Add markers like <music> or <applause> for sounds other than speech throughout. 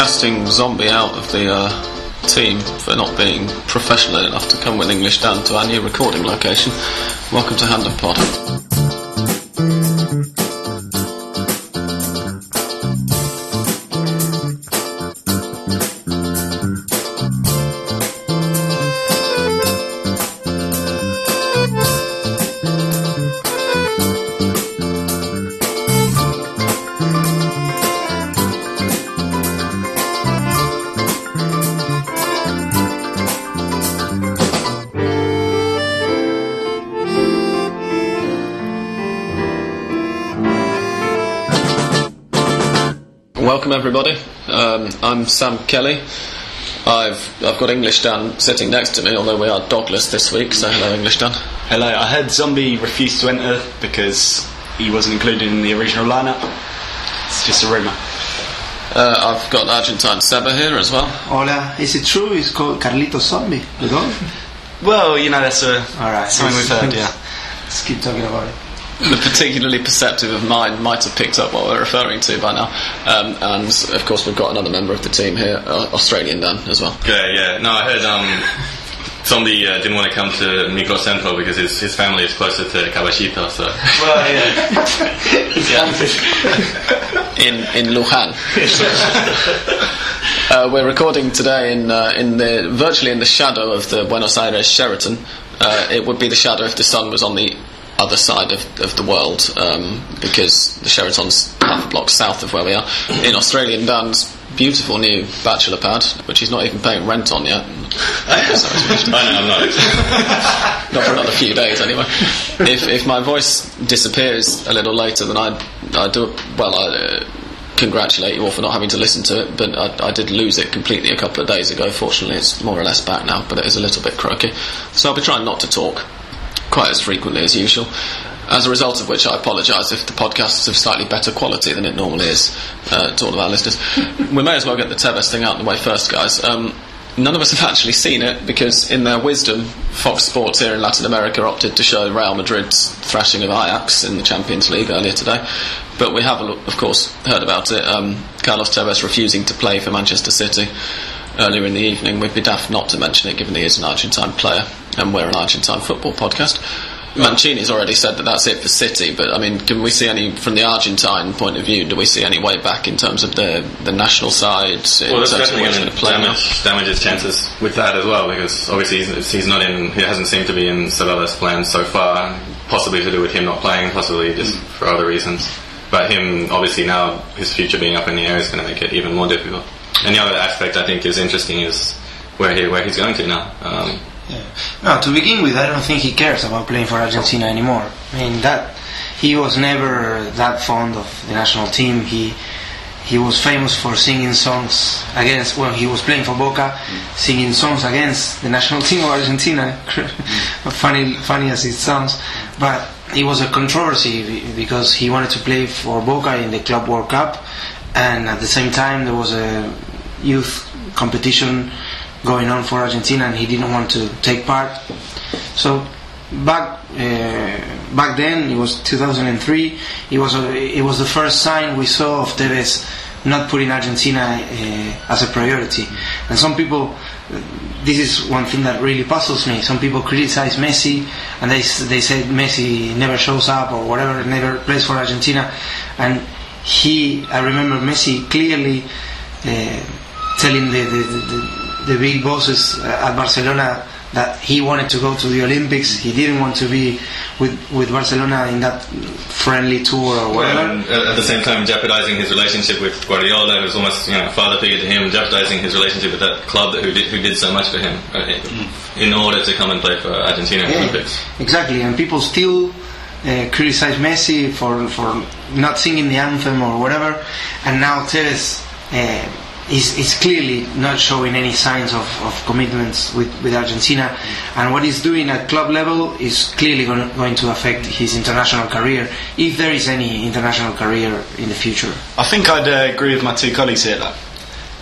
casting Zombie out of the uh, team for not being professional enough to come with English Dan to our new recording location. Welcome to Hand of Pod. I'm Sam Kelly. I've I've got English Dan sitting next to me, although we are dogless this week. So hello, English Dan. Hello, I heard Zombie refused to enter because he wasn't included in the original lineup. It's just a rumour. Uh, I've got Argentine Seba here as well. Hola, is it true? It's called Carlitos Zombie, the dog? Well, you know, that's a, All right, something we've heard, <laughs> yeah. Let's keep talking about it. The particularly perceptive of mine might have picked up what we're referring to by now. Um, and of course, we've got another member of the team here, uh, Australian Dan as well. Yeah, yeah. No, I heard um, Zombie uh, didn't want to come to Micro Centro because his, his family is closer to Caballito, so. Well, yeah. <laughs> in in Lujan. <laughs> uh, we're recording today in uh, in the virtually in the shadow of the Buenos Aires Sheraton. Uh, it would be the shadow if the sun was on the other side of, of the world um, because the Sheraton's half a block south of where we are. In Australian Dan's beautiful new bachelor pad, which he's not even paying rent on yet. <laughs> I know, I'm not. <laughs> not for another few days anyway. If if my voice disappears a little later, then I I do well. I uh, congratulate you all for not having to listen to it, but I, I did lose it completely a couple of days ago. Fortunately, it's more or less back now, but it is a little bit croaky. So I'll be trying not to talk quite as frequently as usual. As a result of which, I apologise if the podcast is of slightly better quality than it normally is uh, to all of our listeners. <laughs> we may as well get the Tevez thing out of the way first, guys. Um, none of us have actually seen it because, in their wisdom, Fox Sports here in Latin America opted to show Real Madrid's thrashing of Ajax in the Champions League earlier today. But we have, of course, heard about it. Um, Carlos Tevez refusing to play for Manchester City earlier in the evening. We'd be daft not to mention it, given he is an Argentine player and we're an Argentine football podcast. Mancini's already said that that's it for City, but I mean, can we see any from the Argentine point of view? Do we see any way back in terms of the the national side? In Well, that's definitely going play damage, damage his chances with that as well because obviously he's, he's not in, he hasn't seemed to be in Sabella's plans so far, possibly to do with him not playing, possibly just for other reasons. But him, obviously now, his future being up in the air is going to make it even more difficult. And the other aspect I think is interesting is where he where he's going to now. Um, No, to begin with, I don't think he cares about playing for Argentina anymore. I mean, that he was never that fond of the national team. He he was famous for singing songs against when he was playing for Boca, singing songs against the national <laughs> team of Argentina. <laughs> funny, funny as it sounds, but it was a controversy because he wanted to play for Boca in the Club World Cup, and at the same time there was a youth competition going on for Argentina, and he didn't want to take part. So back uh, back then, it was 2003. It was a, it was the first sign we saw of Tevez not putting Argentina uh, as a priority. And some people, this is one thing that really puzzles me. Some people criticize Messi, and they they say Messi never shows up or whatever, never plays for Argentina, and he. I remember Messi clearly. Uh, telling the, the, the, the big bosses uh, at Barcelona that he wanted to go to the Olympics. He didn't want to be with, with Barcelona in that friendly tour or whatever. and at at the same time jeopardizing his relationship with Guardiola, who's almost you know father figure to him, jeopardizing his relationship with that club that who did who did so much for him uh, in order to come and play for Argentina Yeah, Olympics. exactly, and people still uh, criticize Messi for for not singing the anthem or whatever, and now Tevez uh, is is clearly not showing any signs of, of commitments with, with Argentina, and what he's doing at club level is clearly going, going to affect his international career, if there is any international career in the future. I think I'd uh, agree with my two colleagues here. That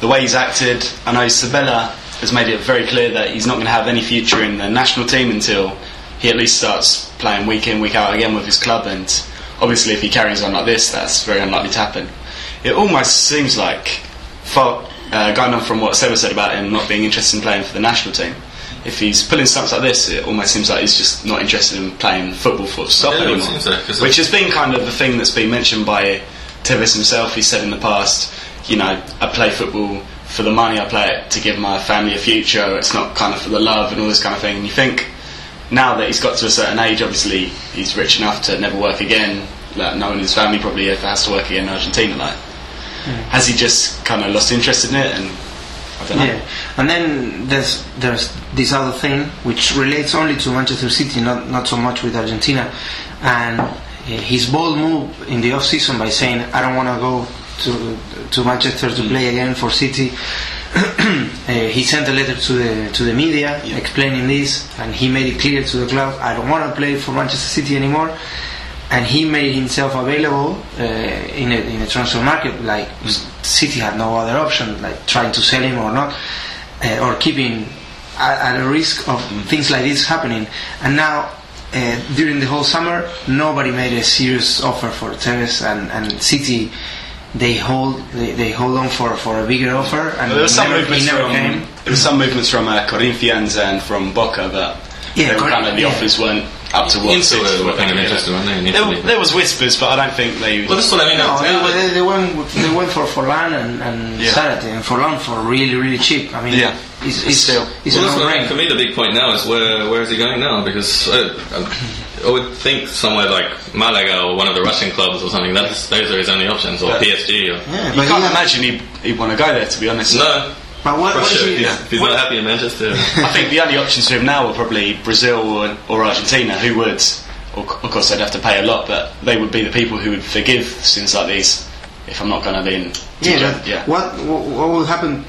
the way he's acted, I know Sabella has made it very clear that he's not going to have any future in the national team until he at least starts playing week in, week out again with his club. And obviously, if he carries on like this, that's very unlikely to happen. It almost seems like, for, uh, going on from what Seba said about him not being interested in playing for the national team, if he's pulling stunts like this, it almost seems like he's just not interested in playing football for stop Yeah, anymore. Which has been kind of the thing that's been mentioned by Tevez himself. He said in the past, you know, I play football for the money, I play it to give my family a future, it's not kind of for the love and all this kind of thing. And you think, now that he's got to a certain age, obviously he's rich enough to never work again, like no one in his family probably ever has to work again in Argentina, like. Has he just kind of lost interest in it and I don't know. Yeah, and then there's there's this other thing which relates only to Manchester City, not not so much with Argentina, and his bold move in the off season by saying I don't want to go to to Manchester to play again for City. <clears throat> uh, he sent a letter to the to the media Yeah. explaining this, and he made it clear to the club I don't want to play for Manchester City anymore. And he made himself available uh, in a in a transfer market. Like City had no other option, like trying to sell him or not, uh, or keeping at, at a risk of things like this happening. And now, uh, during the whole summer, nobody made a serious offer for Tevez and, and City. They hold they, they hold on for, for a bigger offer, and There were some never, movements he never from came. there were some movements from uh, Corinthians and from Boca, but Yeah, they were Cor- kind of the yeah. offers weren't up to what Inter City were were kind of interested, weren't they, in There, Italy? there was whispers, but I don't think they. Well, that's what I mean. No, they, they, they went they went for Forlan and, and Yeah. Zarate, and Forlan for really really cheap. I mean, Yeah. it's, it's, Still. it's well, a that's what I mean. For me, the big point now is where where is he going now? Because uh, I would think somewhere like Malaga or one of the Russian clubs or something. That's those are his only options, or Yeah. PSG. Or, Yeah, you can't he- imagine he'd, he'd want to go there, to be honest. no, But what, for sure. he- If he's, yeah. not happy in Manchester. <laughs> I think the only options for him now are probably Brazil or, or Argentina, who would, or, of course, they'd have to pay a lot, but they would be the people who would forgive sins like these if I'm not going to be in. Yeah, but yeah. what what what will happen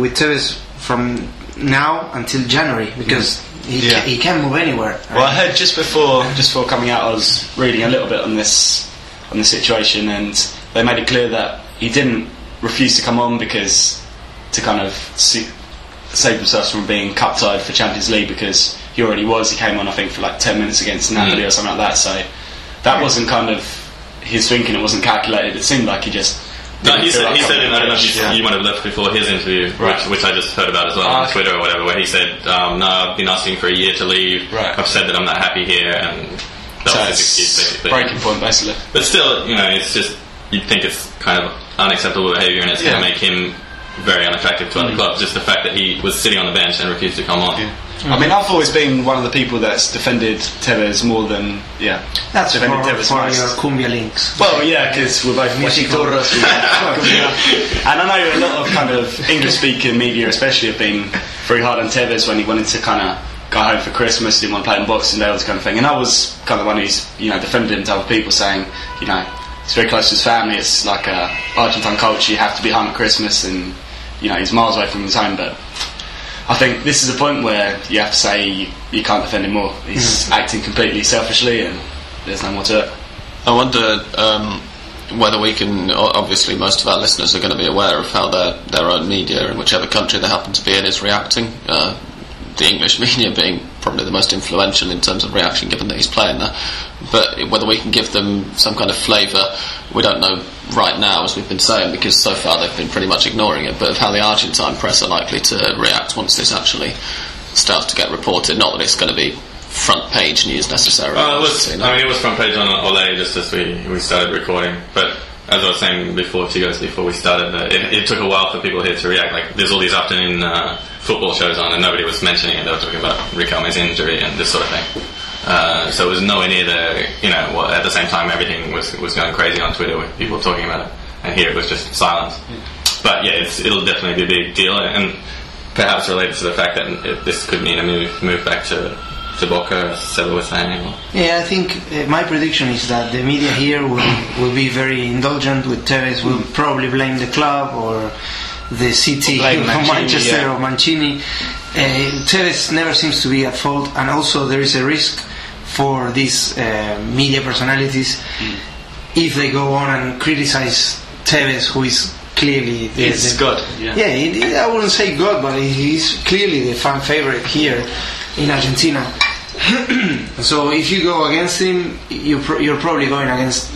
with Tevez from now until January because mm. he Yeah. ca- he can't move anywhere. Well, I heard just before just before coming out, I was reading a little bit on this on the situation, and they made it clear that he didn't refuse to come on because to kind of see, save themselves from being cup tied for Champions League because he already was. He came on, I think, for like ten minutes against Napoli or something like that. So that wasn't kind of his thinking. It wasn't calculated. It seemed like he just. No, he said, like he said in, I don't know if you, Yeah. you might have left before his interview, Right. which, which I just heard about as well Ah, on okay. Twitter or whatever, where he said, um, no, I've been asking for a year to leave. Right. I've said that I'm not happy here, and that So was his excuse, basically. breaking point, basically. But still, you know, it's just, you'd think it's kind of unacceptable behaviour, and it's Yeah. going to make him very unattractive to other hmm. clubs. Just the fact that he was sitting on the bench and refused to come on. Yeah, hmm. I mean, I've always been one of the people that's defended Tevez more than yeah. That's for, defended Tevez for most. your cumbia links. Well, yeah, because we're both Musical. Wachiturros. <laughs> and I know a lot of kind of English-speaking media, especially, have been very hard on Tevez when he wanted to kind of go home for Christmas, didn't want to play on Boxing Day, all this kind of thing. And I was kind of the one who's you know defended him to other people, saying you know he's very close to his family. It's like a Argentine culture. You have to be home at Christmas, and you know he's miles away from his home, but. I think this is a point where you have to say you, you can't defend him more. He's acting completely selfishly, and there's no more to it. I wonder um, whether we can. Obviously, most of our listeners are going to be aware of how their their own media in whichever country they happen to be in is reacting. Uh, the English media being probably the most influential in terms of reaction, given that he's playing there. But whether we can give them some kind of flavour, we don't know right now, as we've been saying, because so far they've been pretty much ignoring it. But of how the Argentine press are likely to react once this actually starts to get reported. Not that it's going to be front page news necessarily. Was. I mean, it was front page on Olé just as we, we started recording. But as I was saying before to you guys before we started, uh, it, it took a while for people here to react. Like, there's all these afternoon uh, football shows on, and nobody was mentioning it. They were talking about Riquelme's injury and this sort of thing. Uh, so it was nowhere near the, you know, well, at the same time everything was was going crazy on Twitter with people talking about it, and here it was just silence. But yeah, it's, it'll definitely be a big deal, and perhaps related to the fact that it, this could mean a move move back to to Boca, as was saying. Or, Yeah, I think uh, my prediction is that the media here will, will be very indulgent with Tevez, will probably blame the club or the city Blame <laughs> of Mancini, Manchester yeah. or Mancini. Uh, Tevez never seems to be at fault, and also there is a risk for these uh, media personalities if they go on and criticize Tevez, who is clearly the, It's the- God. Yeah. yeah, he- he- I wouldn't say God, but he- he's clearly the fan favorite here in Argentina. <clears throat> so if you go against him, you pro- you're probably going against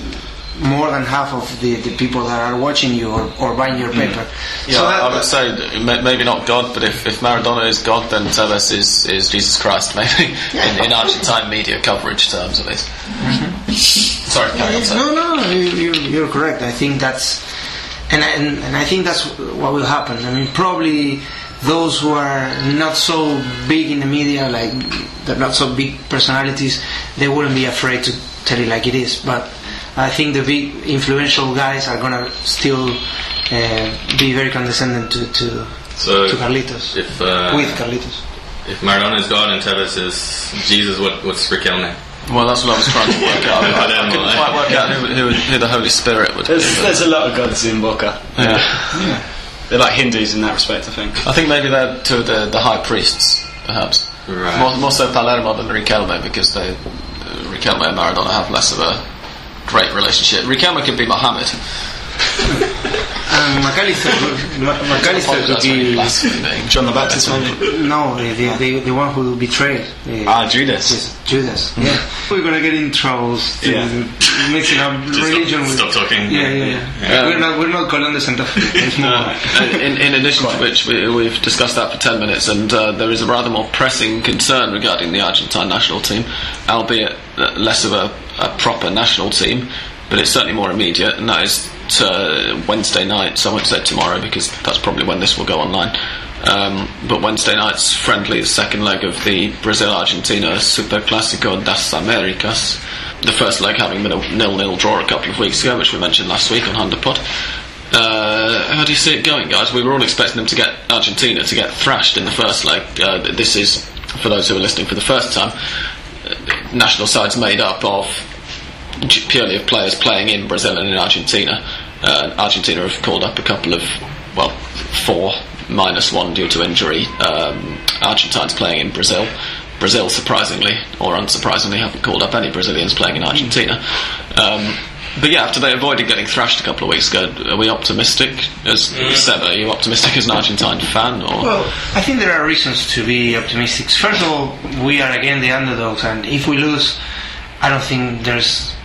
more than half of the, the people that are watching you or, or buying your hmm. paper. Yeah, so I- that, I would say may- maybe not God, but if, if Maradona is God, then Tevez is, is Jesus Christ, <laughs> maybe in, in Argentine media coverage terms, at least. Mm-hmm. Sorry, carry on. No, no, you, you, you're correct. I think that's, and, I- and and I think that's what will happen. I mean, probably those who are not so big in the media, like they're not so big personalities, they wouldn't be afraid to tell it like it is. But I think the big influential guys are gonna still uh, be very condescending to to, So to Carlitos if uh, with Carlitos. if Maradona is God and Tevez is Jesus, what what's Riquelme? Well, that's what I was trying to work out. <laughs> I, I couldn't quite work out who, who, who the Holy Spirit would. There's, but- there's a lot of gods in Boca. yeah. They're like Hindus in that respect, I think. I think maybe they're two of the, the high priests, perhaps. Right. More, more so Palermo than Riquelme, because they, uh, Riquelme and Maradona have less of a great relationship. Riquelme could be Mohammed. And McAllister, Ma- McAllister could be. John the Baptist, maybe? no the, the, the, the one who betrayed. uh, Ah, Judas. Yes, Judas. Yeah. We're gonna get in troubles Yeah. mixing up religion with. stop talking. Yeah, yeah, yeah. Yeah. We're not. We're not calling the Santa Fe. <laughs> It's in, in addition to which, we, we've discussed that for 10 minutes, and uh, there is a rather more pressing concern regarding the Argentine national team, albeit uh, less of a, a proper national team, but it's certainly more immediate, and that is uh, Wednesday night, so I won't say tomorrow because that's probably when this will go online. Um, but Wednesday night's friendly, the second leg of the Brazil Argentina Super Clásico das Americas. The first leg having been a nil-nil draw a couple of weeks ago, which we mentioned last week on Honda uh, how do you see it going, guys? We were all expecting them to get Argentina to get thrashed in the first leg. Uh, this is, for those who are listening for the first time, uh, national sides made up of purely of players playing in Brazil and in Argentina. Uh, Argentina have called up a couple of, well, four minus one due to injury. Um, Argentines playing in Brazil. Brazil, surprisingly or unsurprisingly, haven't called up any Brazilians playing in Argentina. Um, but yeah, after they avoided getting thrashed a couple of weeks ago, are we optimistic? As Seb, are you optimistic as an Argentine fan? Or Well, I think there are reasons to be optimistic. First of all, we are again the underdogs, and if we lose, I don't think there's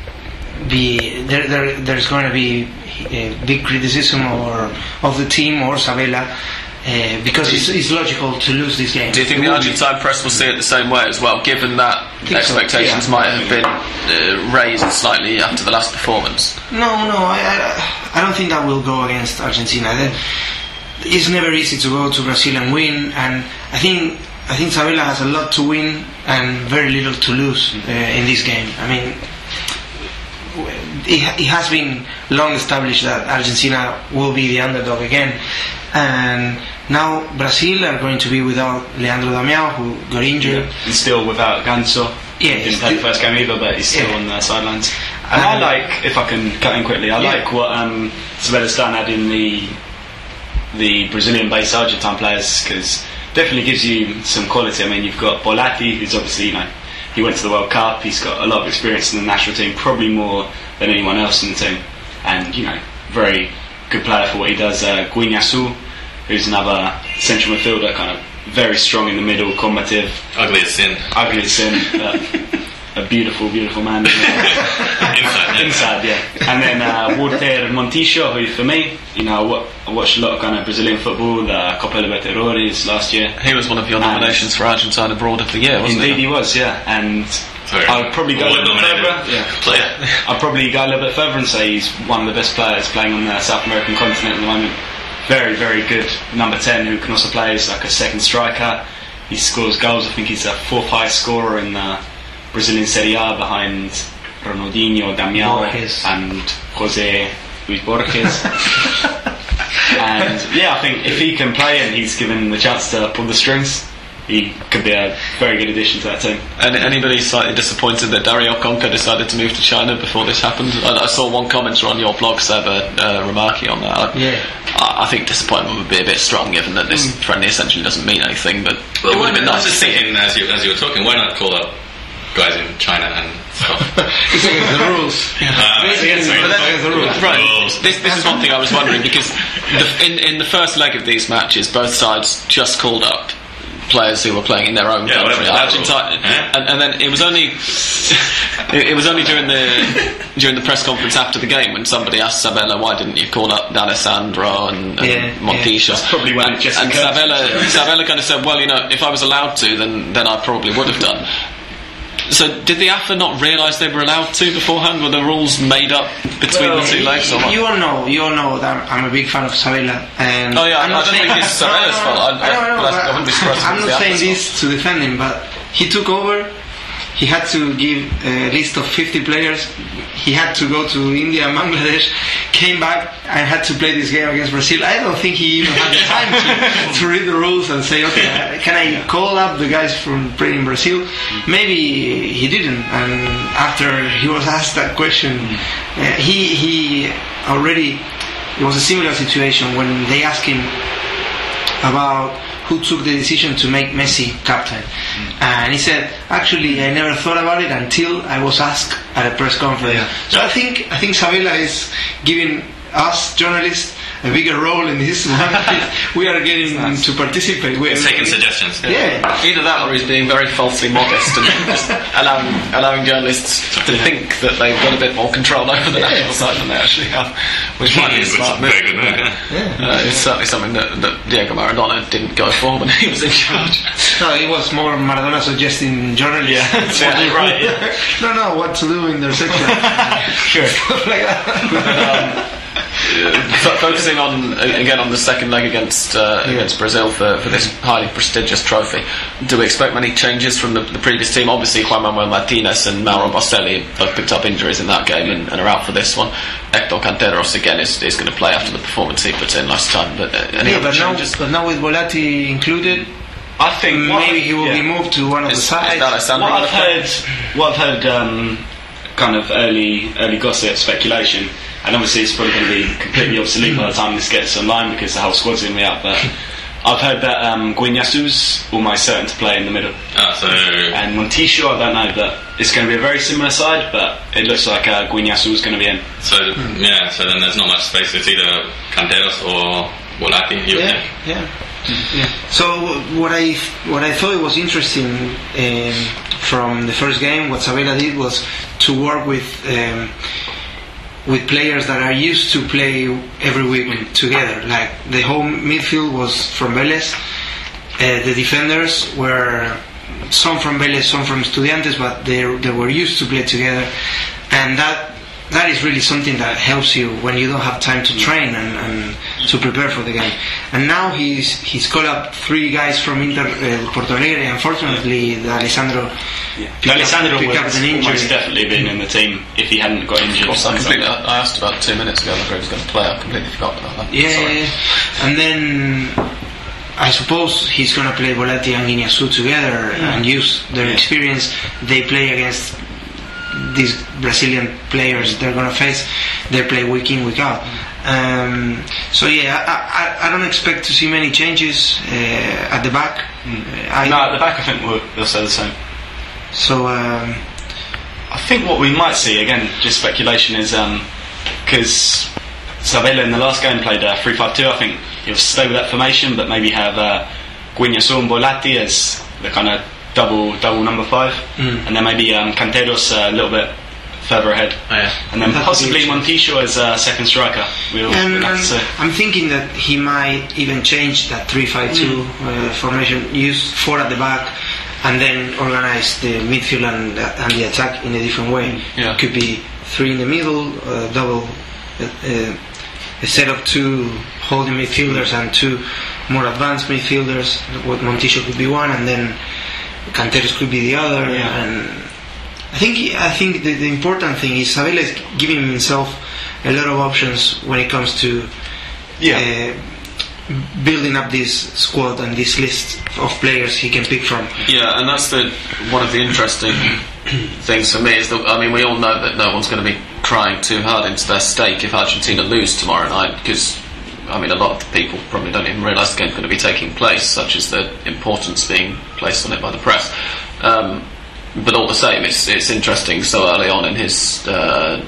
be there, there there's going to be a big criticism or of the team or Sabella uh, because it's, it's logical to lose this game. Do you think the. Argentine press will see it the same way as well, given that think so, expectations yeah. might have been uh, raised slightly after the last performance? No, no, I, I, I don't think that will go against Argentina. It's never easy to go to Brazil and win, and I think I think Sabella has a lot to win and very little to lose uh, in this game. I mean, it, it has been long established that Argentina will be the underdog again, and now Brazil are going to be without Leandro Damião, who got injured. And still without Ganso. Yeah, Didn't play the first game either, but he's still Yeah. on the sidelines. And I Um, like, if I can cut in quickly, I Yeah. like what um, Sabella's done adding the the Brazilian-based Argentine players because definitely gives you some quality. I mean, you've got Bolatti, who's obviously you know he went to the World Cup. He's got a lot of experience in the national team, probably more than anyone else in the team, and you know very good player for what he does. Uh, Guiñazú, who's another central midfielder, kind of very strong in the middle, combative, Ugly as sin. ugly as sin, but <laughs> a beautiful, beautiful man. <laughs> Inside. yeah. Inside, yeah. And then uh, Walter Montillo, who for me, you know, I watched a lot of kind of Brazilian football, the Copa Libertadores last year. He was one of your nominations for Argentine abroad of the year, wasn't Indeed, he? he was, yeah. And Sorry. I'd probably go a little bit further. Yeah. Player. I'd probably go a little bit further and say he's one of the best players playing on the South American continent at the moment. Very, very good number 10 who can also play as like a second striker. He scores goals. I think he's a fourth highest scorer in the Brazilian Serie A behind Ronaldinho, Damião, and Jose Luis Borges. <laughs> and yeah, I think if he can play and he's given the chance to pull the strings, he could be a very good addition to that team. And anybody slightly disappointed that Dario Conca decided to move to China before this happened? I, I saw one commenter on your blog, Seb, uh, uh, remarking on that. Yeah. I, I think disappointment would be a bit strong, given that this friendly essentially doesn't mean anything. But it would have been I nice was to just see thinking as you as you were talking, why not call up guys in China and stuff? <laughs> It's against the rules. Uh, It's against, it's against the rules. Right. Rules. This, this is one thing I was wondering because the, in in the first leg of these matches, both sides just called up players who were playing in their own Yeah, country. Argentina. Yeah. and, and then it was only <laughs> it, it was only during the during the press conference after the game when somebody asked Sabella why didn't you call up D'Alessandro and, and Yeah, Montillo. That's probably when and, just and occurred. Sabella <laughs> Sabella kind of said, well, you know, if I was allowed to, then then I probably would have done. So did the AFA not realise they were allowed to beforehand? Were the rules made up between Well, the two legs or what? You all know, you all know that I'm a big fan of Sabella. And Oh, yeah, I'm I don't think it's <laughs> Sabella's fault. I, I, I, I, I wouldn't be surprised. I'm not saying this to defend him, but he took over. He had to give a list of 50 players. He had to go to India and Bangladesh, came back and had to play this game against Brazil. I don't think he even had the time to, to read the rules and say, okay, can I call up the guys from playing in Brazil? Maybe he didn't. And after he was asked that question, uh, he he already. It was a similar situation when they asked him about who took the decision to make Messi captain. Mm. And he said, actually, I never thought about it until I was asked at a press conference. Yeah. So I think I think Sabella is giving us journalists a bigger role in this one. <laughs> we are getting to participate. We are Taking suggestions. Yeah. Either that or he's being very falsely modest and <laughs> just allowing, allowing journalists to think that they've got a bit more control over the national side than they actually have, which might be a Which is smart move. very yeah. Uh, it's certainly something that, that Diego Maradona didn't go for when he was in charge. <laughs> No, it was more Maradona suggesting journalists. Yeah, yeah, right, yeah. no, no, what to do in their section. Sure. Stuff like that. <laughs> F- focusing on uh, again on the second leg against uh, against Brazil for, for this highly prestigious trophy, do we expect many changes from the, the previous team? Obviously, Juan Manuel Martinez and Mauro Boselli both picked up injuries in that game and, and are out for this one. Hector Canteros again is, is going to play after the performance he put in last time. But uh, any yeah, other but now, but now with Bolatti included, I think maybe he will yeah. be moved to one of Is- the sides. What I've heard, what I've heard, um, kind of early, early gossip, speculation, and obviously it's probably going to be completely obsolete by the time this gets online because the whole squad's going to be out. But <laughs> I've heard that um, Guiñazú's almost certain to play in the middle, Ah, so and Montillo, I don't know, but it's going to be a very similar side. But it looks like uh, Guiñazú's going to be in. so yeah, so then there's not much space. It's either Canteros or Bolatti. You would Yeah, think. yeah. Yeah. So what I what I thought was interesting um, from the first game, what Sabella did was to work with um, with players that are used to play every week together. Like the whole midfield was from Vélez. Uh, the defenders were some from Vélez, some from Estudiantes, but they they were used to play together, and that that is really something that helps you when you don't have time to train and, and to prepare for the game. And now he's he's called up three guys from Inter uh, Porto Alegre. Unfortunately, Alessandro picked up- Alessandro picked would up an injury. definitely been in the team if he hadn't got injured. Of course, I completely. I asked about two minutes ago whether he was going to play. I completely forgot about that. Yeah, Sorry. yeah, yeah. and then I suppose he's gonna play Bolatti and Guiñazú together and use their experience. They play against these Brazilian players they're gonna face. They play week in, week out. Um, so yeah, I, I, I don't expect to see many changes uh, at the back. Uh, I, No, at the back I think we'll, they'll say the same. So um, I think what we might see again, just speculation, is because Sabella in the last game played uh, 3-5-2. I think he'll stay with that formation, but maybe have uh, and Bolatti as the kind of double double number five, Mm. and then maybe um, Canteros uh, a little bit further ahead, Oh, yeah. and then That could possibly be a. Montillo as uh, second striker. We'll, And, we'll have and to see. I'm thinking that he might even change that 3-5-2 uh, formation, use four at the back, and then organize the midfield and, and the attack in a different way. Yeah. It could be three in the middle, uh, double, uh, uh, a set of two holding midfielders and two more advanced midfielders. What Montillo could be one, and then Canteros could be the other. Yeah. And I think I think the, the important thing is Sabella is giving himself a lot of options when it comes to Yeah. uh, building up this squad and this list of players he can pick from. Yeah, and that's the one of the interesting <clears throat> things for me is that I mean we all know that no one's going to be crying too hard into their stake if Argentina lose tomorrow night because I mean a lot of people probably don't even realise the game's going to be taking place, such as the importance being placed on it by the press. Um, but all the same, it's it's interesting so early on in his uh,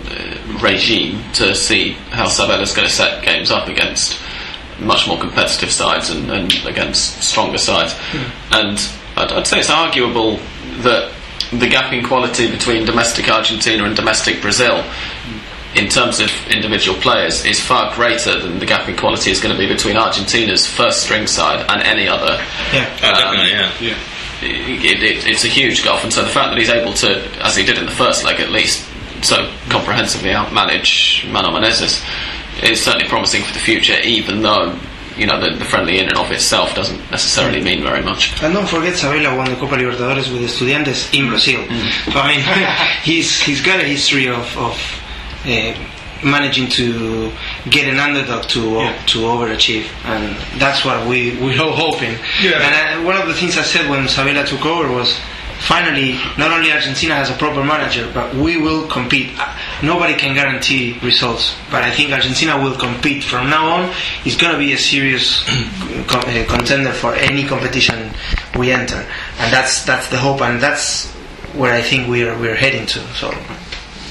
regime to see how Sabella's going to set games up against much more competitive sides and, and against stronger sides. And I'd, I'd say it's arguable that the gap in quality between domestic Argentina and domestic Brazil, in terms of individual players, is far greater than the gap in quality is going to be between Argentina's first string side and any other. Yeah. Oh, definitely, yeah. Yeah. It, it, it's a huge gulf, and so the fact that he's able to, as he did in the first leg at least, so comprehensively outmanage Mano Menezes is certainly promising for the future, even though you know the, the friendly in and of itself doesn't necessarily mean very much. And don't forget, Sabella won the Copa Libertadores with Estudiantes in Brazil. Mm-hmm. So I mean, <laughs> he's he's got a history of of managing to get an underdog to Yeah. to overachieve, and that's what we we're all hoping. Yeah. And I, one of the things I said when Sabella took over was. Finally, not only Argentina has a proper manager, but we will compete. Uh, Nobody can guarantee results, but I think Argentina will compete from now on. It's going to be a serious <clears throat> uh, contender for any competition we enter, and that's that's the hope, and that's where I think we're we're heading to. So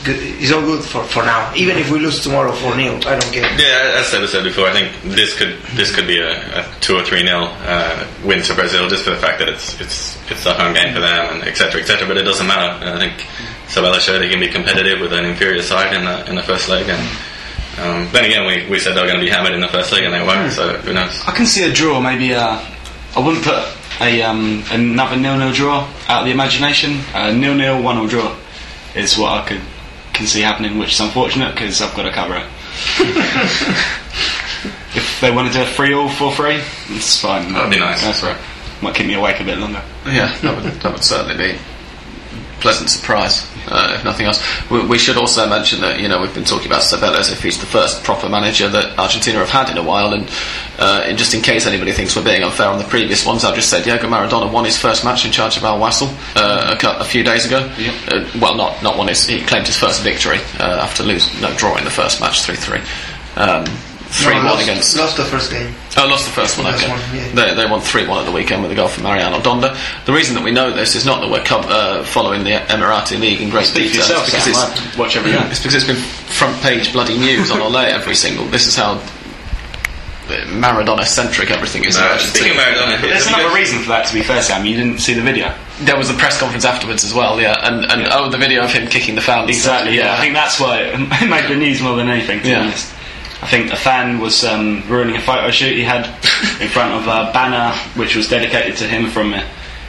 good, it's all good for, for now. Even if we lose tomorrow four 0 I don't care. Yeah, as I said before, I think this could this could be a, a two or three nil uh, win to Brazil just for the fact that it's it's it's a home game for them and etc etc. But it doesn't matter. I think Sabella showed he can be competitive with an inferior side in the in the first leg. And um, then again, we, we said they were going to be hammered in the first leg and they weren't. So who knows? I can see a draw, maybe uh, I wouldn't put a um, another nil-nil draw out of the imagination. A nil-nil, one-all draw is what I could can see happening, which is unfortunate because I've got to cover it. if they want to do a three-all, four-three, it's fine. That'd be nice. That's right. Might keep me awake a bit longer. Yeah, that would, that would certainly be a pleasant surprise, uh, if nothing else. We, we should also mention that, you know, we've been talking about Sabella as if he's the first proper manager that Argentina have had in a while, and, uh, and just in case anybody thinks we're being unfair on the previous ones, I'll just say Diego Maradona won his first match in charge of Al Wasl uh, a, a few days ago. Yep. Uh, well, not not won his, he claimed his first victory uh, after losing, no, drawing the first match 3 3. Um, 3 1 lost, against. lost the first game. Oh, lost the first one. Okay. one, yeah. They, they won three one at the weekend with a goal from Mariano Donda. The reason that we know this is not that we're co- uh, following the Emirati League in great Speak detail. yourself, it's Sam. because I watch every game. it's because it's been front page bloody news on Olé every single. This is how Maradona centric everything is. in Uh, Argentina. speaking of Maradona, There's another reason for that, to be fair, Sam. You didn't see the video. there was a press conference afterwards as well, yeah, and, and Yeah. oh, the video of him kicking the fountain. Exactly, yeah. I think that's why it <laughs> made the news more than anything, to Yeah. be honest. I think a fan was um, ruining a photo shoot he had <laughs> in front of a banner which was dedicated to him from uh,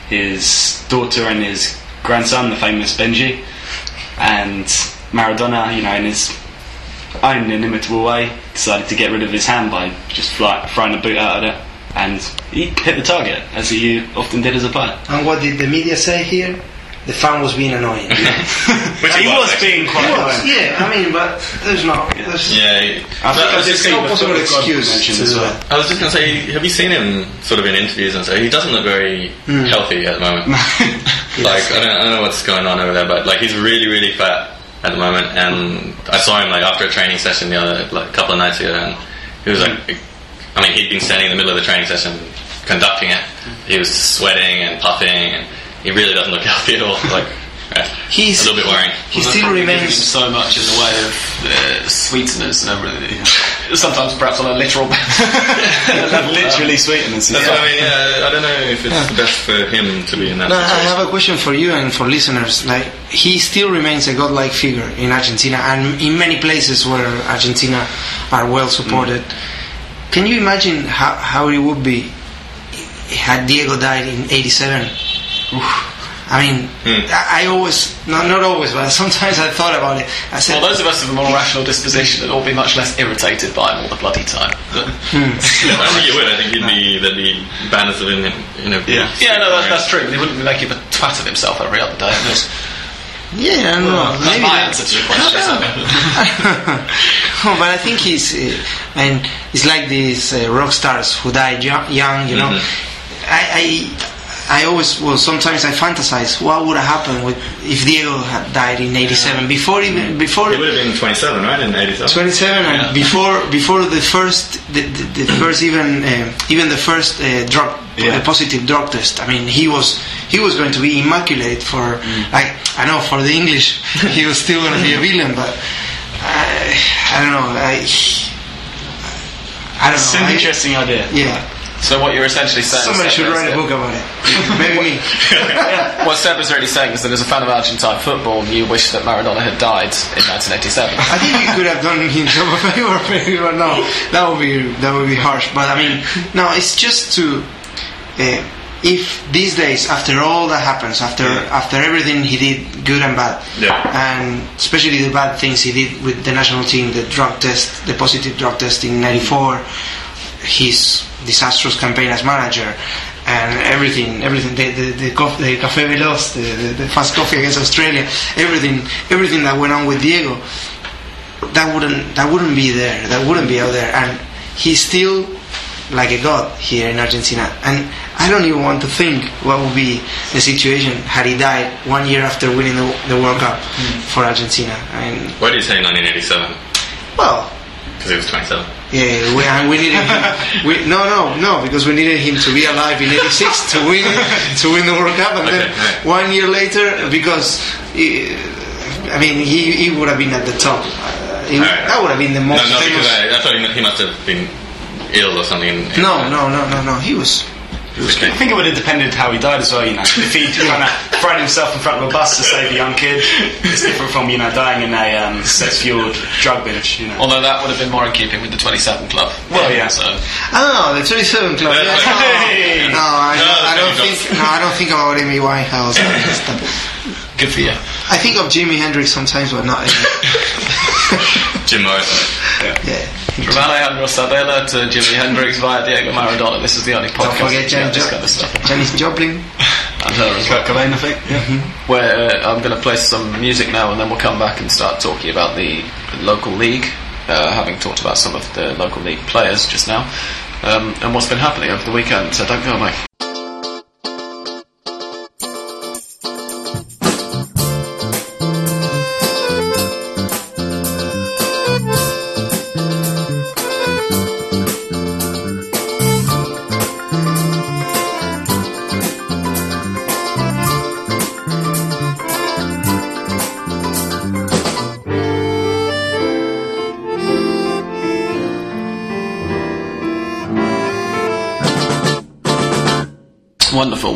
his daughter and his grandson, the famous Benji. And Maradona, you know, in his own inimitable way, decided to get rid of his hand by just fly, throwing a boot out of it. And he hit the target, as he often did as a player. And what did the media say here? The fan was being annoying. <laughs> Which he was being quite annoying. yeah, I mean, but there's no. There's, Yeah, he- I think I was just there's no gonna- possible excuse mentioned to as well. I was just going to say, have you seen him sort of in interviews and so? He doesn't look very hmm. healthy at the moment. <laughs> like I don't, I don't know what's going on over there, but like he's really, really fat at the moment. And I saw him like after a training session the other like a couple of nights ago, and he was like, hmm. I mean, he'd been standing in the middle of the training session conducting it. He was sweating and puffing, and he really doesn't look healthy at all. Like, yeah, He's- a little bit worrying. He Well, still they're probably giving him remains. so much in the way of uh, sweeteners and everything. Sometimes perhaps on a literal <laughs> Literally sweetness. That's what I mean. Yeah, I don't know if it's the best for him to be in that. No, I have a question for you and for listeners. Like, he still remains a godlike figure in Argentina and in many places where Argentina are well supported. Can you imagine how, how it would be had Diego died in '87? I mean, Hmm. I, I always, not, not always, but sometimes I thought about it. I said, Well, those of us of a more rational disposition would all be much less irritated by him all the bloody time. But- <laughs> Yeah, <laughs> I think you would. I think he'd be there'd be banners of him. You know. Yeah. yeah, no, that's, that's true. He wouldn't be making a twat of himself every other day. That's yeah, I don't know. that's Maybe my answer to your question. so- oh, <laughs> but I think he's, uh, and it's like these uh, rock stars who die young, young you know. I, I, I always, well, sometimes I fantasize what would have happened with, if Diego had died in '87 before even before He would have been 27, right, in 87? 27 and before before the first the, the, the first even uh, even the first uh, drug Yeah. uh, positive drug test. I mean, he was he was going to be immaculate for like I know for the English <laughs> he was still going to be a villain, but I, I don't know. I I don't It's know. an I- interesting idea. yeah, So what you're essentially saying, somebody should write a book about it. Maybe me. <laughs> What Seb is really saying is that as a fan of Argentine football, you wish that Maradona had died in 1987. I think we could have done him a <laughs> favor, maybe, but no, that would be that would be harsh. But I mean, no, it's just to. Uh, if these days, after all that happens, after after everything he did, good and bad, Yeah. and especially the bad things he did with the national team, the drug test, the positive drug test in '94, his disastrous campaign as manager, and everything, everything, the the the, cof- the Café Veloz, the, the, the fast coffee against Australia, everything, everything that went on with Diego, that wouldn't that wouldn't be there, that wouldn't be out there, and he's still like a god here in Argentina, and I don't even want to think what would be the situation had he died one year after winning the, the World Cup hmm. for Argentina. I mean, Why do you say in 1987? well, Because he was 27. yeah, we, and we needed him. We, no, no, no, because we needed him to be alive in '86 to win to win the World Cup, and then right. one year later, because he, I mean, he, he would have been at the top. Uh, he, Alright. that would have been the No, most not famous. because I, I thought he, he must have been ill or something. In, in no, no, no, no, no. He was. He was Okay. I think it would have depended how he died as well, you know. If he kind of thrown himself in front of a bus to save a young kid, it's different from, you know, dying in a um, sex-fueled drug binge, you know. Although that would have been more in keeping with the 27 club. Well, yeah. So Oh, the 27 club. That's yeah, <laughs> right. no, no, I, No, I don't think. No, I don't think about Amy Winehouse. and stuff. good for you. I think of Jimi Hendrix sometimes, but not. Amy. <laughs> Jim Morrison. yeah. From Alejandro Sabella to Jimi Hendrix via Diego Maradona, this is the only Don't podcast forget that Janis, jo- kind of stuff. Janis Joplin. And her as well. Kurt Cobain, I think. Yeah. Where uh, I'm going to play some music now, and then we'll come back and start talking about the local league, uh, having talked about some of the local league players just now, um, and what's been happening over the weekend. So don't go away.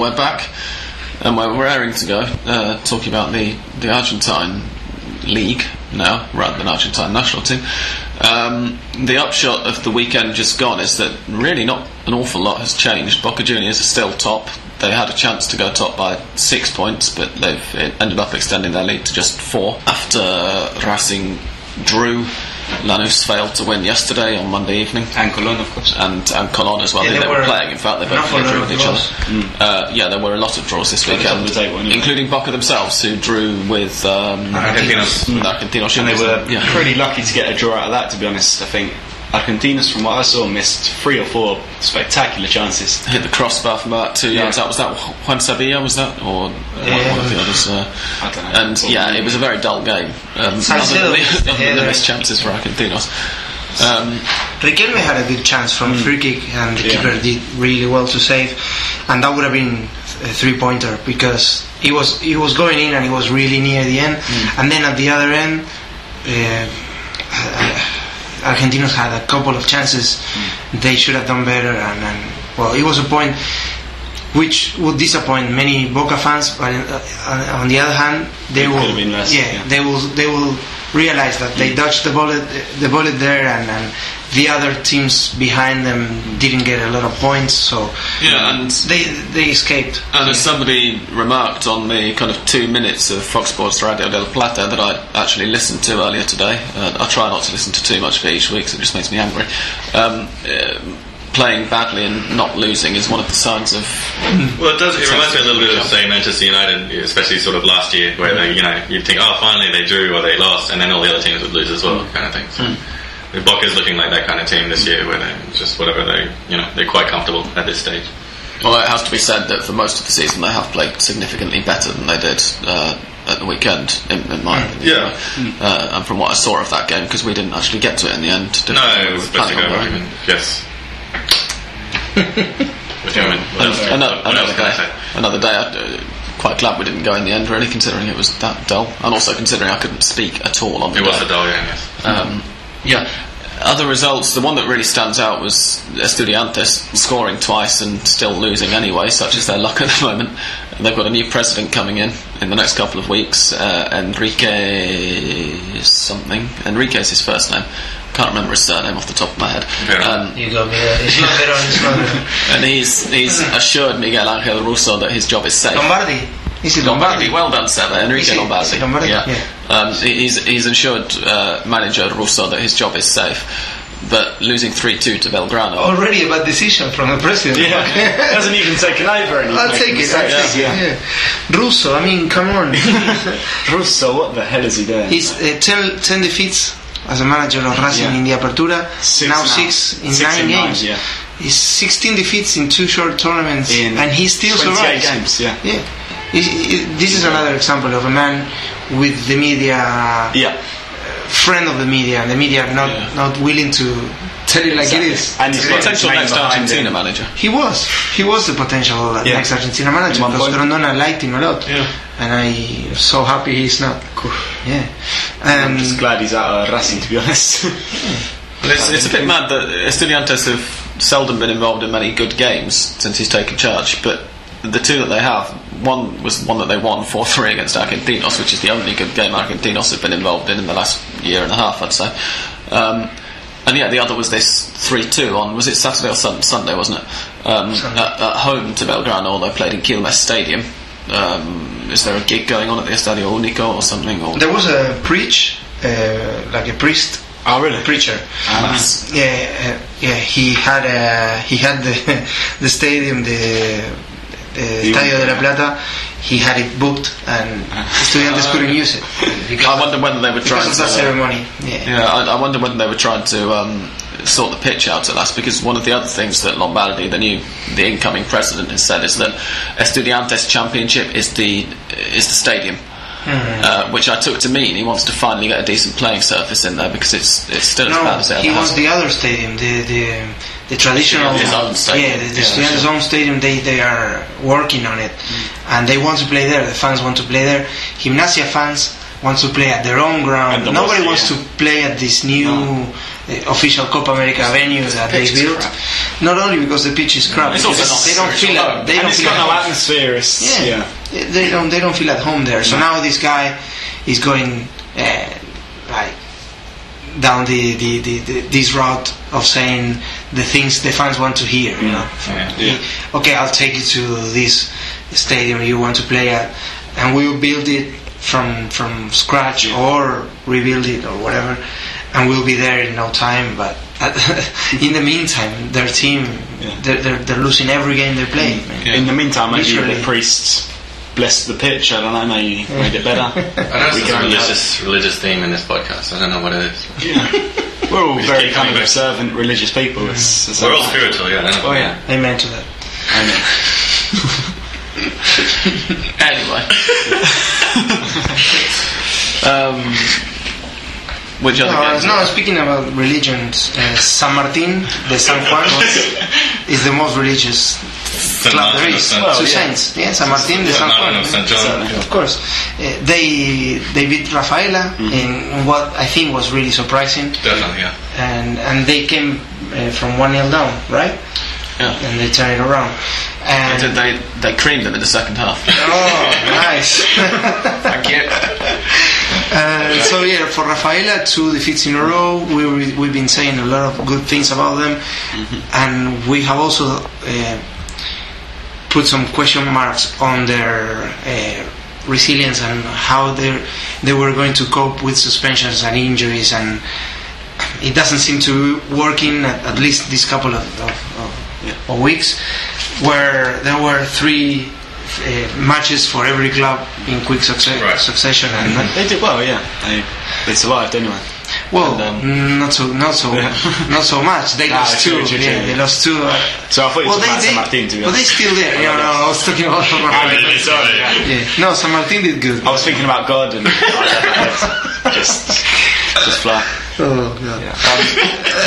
We're back, and we're raring to go, uh, talking about the, the Argentine league now, rather than Argentine national team. Um, the upshot of the weekend just gone is that really not an awful lot has changed. Boca Juniors are still top. They had a chance to go top by six points, but they've uh, ended up extending their lead to just four after Racing drew. Lanús failed to win yesterday on Monday evening And Colon, of course. and and Colon as well. Yeah, they, they were were playing. In fact, they both drew with each other. Uh, yeah, there were a lot of draws this weekend, table anyway. including Boca themselves, who drew with um, Argentinos. with Argentinos. And they were yeah. pretty lucky to get a draw out of that, to be honest. I think Argentinos, from what I saw, missed three or four spectacular chances. hit the crossbar from about two yards Yeah. out. Was that Juan Sevilla? Was that or uh, Yeah. one of the others? Uh, I don't know. and yeah, it was a very dull game. Um, other Salcedo than the, missed other than the missed chances for Argentinos. Um, Riquelme had a good chance from a free kick, and the Yeah. keeper did really well to save, and that would have been a three pointer because he was he was going in and he was really near the end, and then at the other end, uh, uh, Argentinos had a couple of chances. They should have done better, and, and well, it was a point which would disappoint many Boca fans, but uh, on the other hand, they It will have been less, yeah, yeah. they will they will realize that they dodged the bullet the bullet there and, and the other teams behind them didn't get a lot of points so yeah, and they they escaped And as somebody remarked on the kind of two minutes of Fox Sports Radio del Plata that I actually listened to earlier today, uh, I try not to listen to too much of it each week, 'cause it just makes me angry. Um, uh, playing badly and not losing is one of the signs of. Well, it does. It reminds me a little bit of say Manchester United, especially sort of last year, where they, you know, you'd think, oh, finally they drew or they lost, and then all the other teams would lose as well, kind of thing. So, the Boca's looking like that kind of team this year, where they just whatever they, you know, they're quite comfortable at this stage. Well, it has to be said that for most of the season they have played significantly better than they did. Uh, at the weekend, in, in my opinion, Yeah. uh, and from what I saw of that game, because we didn't actually get to it in the end. did No, we? it We was were supposed to planning go on over going. even. Yes. What do you mean? What else, An- another, another day. Another day. I'm uh, quite glad we didn't go in the end, really, considering it was that dull, and also considering I couldn't speak at all on the It was a dull game, yes. Um, yeah. other results, the one that really stands out was Estudiantes scoring twice and still losing anyway, such is their luck at the moment. They've got a new president coming in in the next couple of weeks, uh, Enrique something. Enrique is his first name. Can't remember his surname off the top of my head. Very Um, You got me there. It's not better. It's and he's he's assured Miguel Angel Russo that his job is safe. Lombardi. Is it Lombardi, Lombardi? well done, Seba. Is Enrique it- Lombardi. is Lombardi? Yeah. Yeah. Um, he's, he's ensured uh, manager Russo that his job is safe. But losing 3 2 to Belgrano. Already a bad decision from the president. Yeah, <laughs> hasn't even taken over. And he's I'll take it. I'll mistakes. take it. Yeah. Russo. I mean, come on. <laughs> Russo, what the hell is he doing? He's uh, 10, 10 defeats as a manager of Racing Yeah. in the Apertura. Six now now. six in Six nine in nine, games. yeah. He's 16 defeats in two short tournaments, In and he still 28 survives. games, yeah. Yeah. He- he- this is another example of a man with the media, yeah, uh, friend of the media, and the media not Yeah. not willing to tell it like it is. And he's his Potential name next behind Argentina him. manager. He was. He was the potential Yeah. next Argentina manager At because point. Grondona liked him a lot. Yeah. And I'm so happy he's not. <sighs> Yeah. I'm um, just glad he's out of Racing, to be honest. <laughs> But it's, it's a bit mad that Estudiantes have seldom been involved in many good games since he's taken charge. But the two that they have, one was one that they won 4 3 against Argentinos, which is the only good game Argentinos have been involved in in the last year and a half, I'd say. Um, and yeah, the other was this 3 2 on, was it Saturday or sun- Sunday, wasn't it? Um, at, at home to Belgrano, although played in Quilmes Stadium. Um, is there a gig going on at the Estadio Único or something? Or there was a preach, uh, like a priest, oh, really? preacher. Mass? Yeah, uh, yeah. He had uh, he had the <laughs> the stadium, the the Estadio de la Plata. He had it booked, and Estudiantes couldn't use it I wonder whether they were trying to. that ceremony. Yeah. Yeah, I, I wonder whether they were trying to um, sort the pitch out at last because one of the other things that Lombardi, the new, the incoming president, has said is that Estudiantes Championship is the is the stadium. Uh, which I took to mean he wants to finally get a decent playing surface in there because it's it's still as bad No, as it he ever wants the other stadium, the the, the traditional. Yeah, the, the Estudiantes' own stadium. They they are working on it, and they want to play there. The fans want to play there. Gimnasia fans want to play at their own ground. The Nobody wants to play at this new uh, official Copa America venue that they built. crap. Not only because the pitch is crap, It's also they don't feel at, they and don't it's feel got no home. atmosphere. It's, Yeah. yeah. they don't they don't feel at home there. So now this guy is going uh, like down the, the, the, the this route of saying the things the fans want to hear. You know, Yeah. He- okay, I'll take you to this stadium you want to play at, and we'll build it from from scratch or rebuild it or whatever, and we'll be there in no time. But <laughs> in the meantime, their team they're, they're, they're losing every game they play. Mm. man. In the meantime, maybe Literally. the priests blessed the pitch. I don't know. Maybe made it better. <laughs> I know We it's a can- religious, religious theme in this podcast. I don't know what it is. Yeah. <laughs> We're all We very kind of back. observant religious people. It's, it's We're all like- spiritual, yeah. I know. Oh yeah, Amen to that. I know. <laughs> Anyway. um, which other No, games? no, speaking about religions, uh, San Martin de San Juan is the most religious Saint club there Martin of. Saint- Well, Two yeah. saints, yeah, San Martin de San Martin Juan. of Saint John. Of course, uh, they they beat Rafaela in what I think was really surprising, Definitely, yeah. and and they came uh, from one 0 down, right? Yeah. And they turned it around. And Did they they creamed them in the second half. oh, nice. <laughs> Thank you. And so yeah, for Rafaela, two defeats in a row. We we- we've been saying a lot of good things about them, and we have also uh, put some question marks on their uh, resilience and how they they were going to cope with suspensions and injuries, and it doesn't seem to be working at, at least this couple of, of, of, of weeks, where there were three. Uh, matches for every club in quick succe- Right. succession, and They did well. Yeah, they survived anyway. Well, And, mm, not so, not so, Yeah. <laughs> not so much. They Nah, lost true, two. true, yeah, they lost two. Uh, So I thought well, they, they, San Martin, to be but they still there. <laughs> Yeah, no, I was talking about San <laughs> Martin. sorry, yeah. Yeah, no, San Martin did good. I was thinking about God and just just fly. Oh god.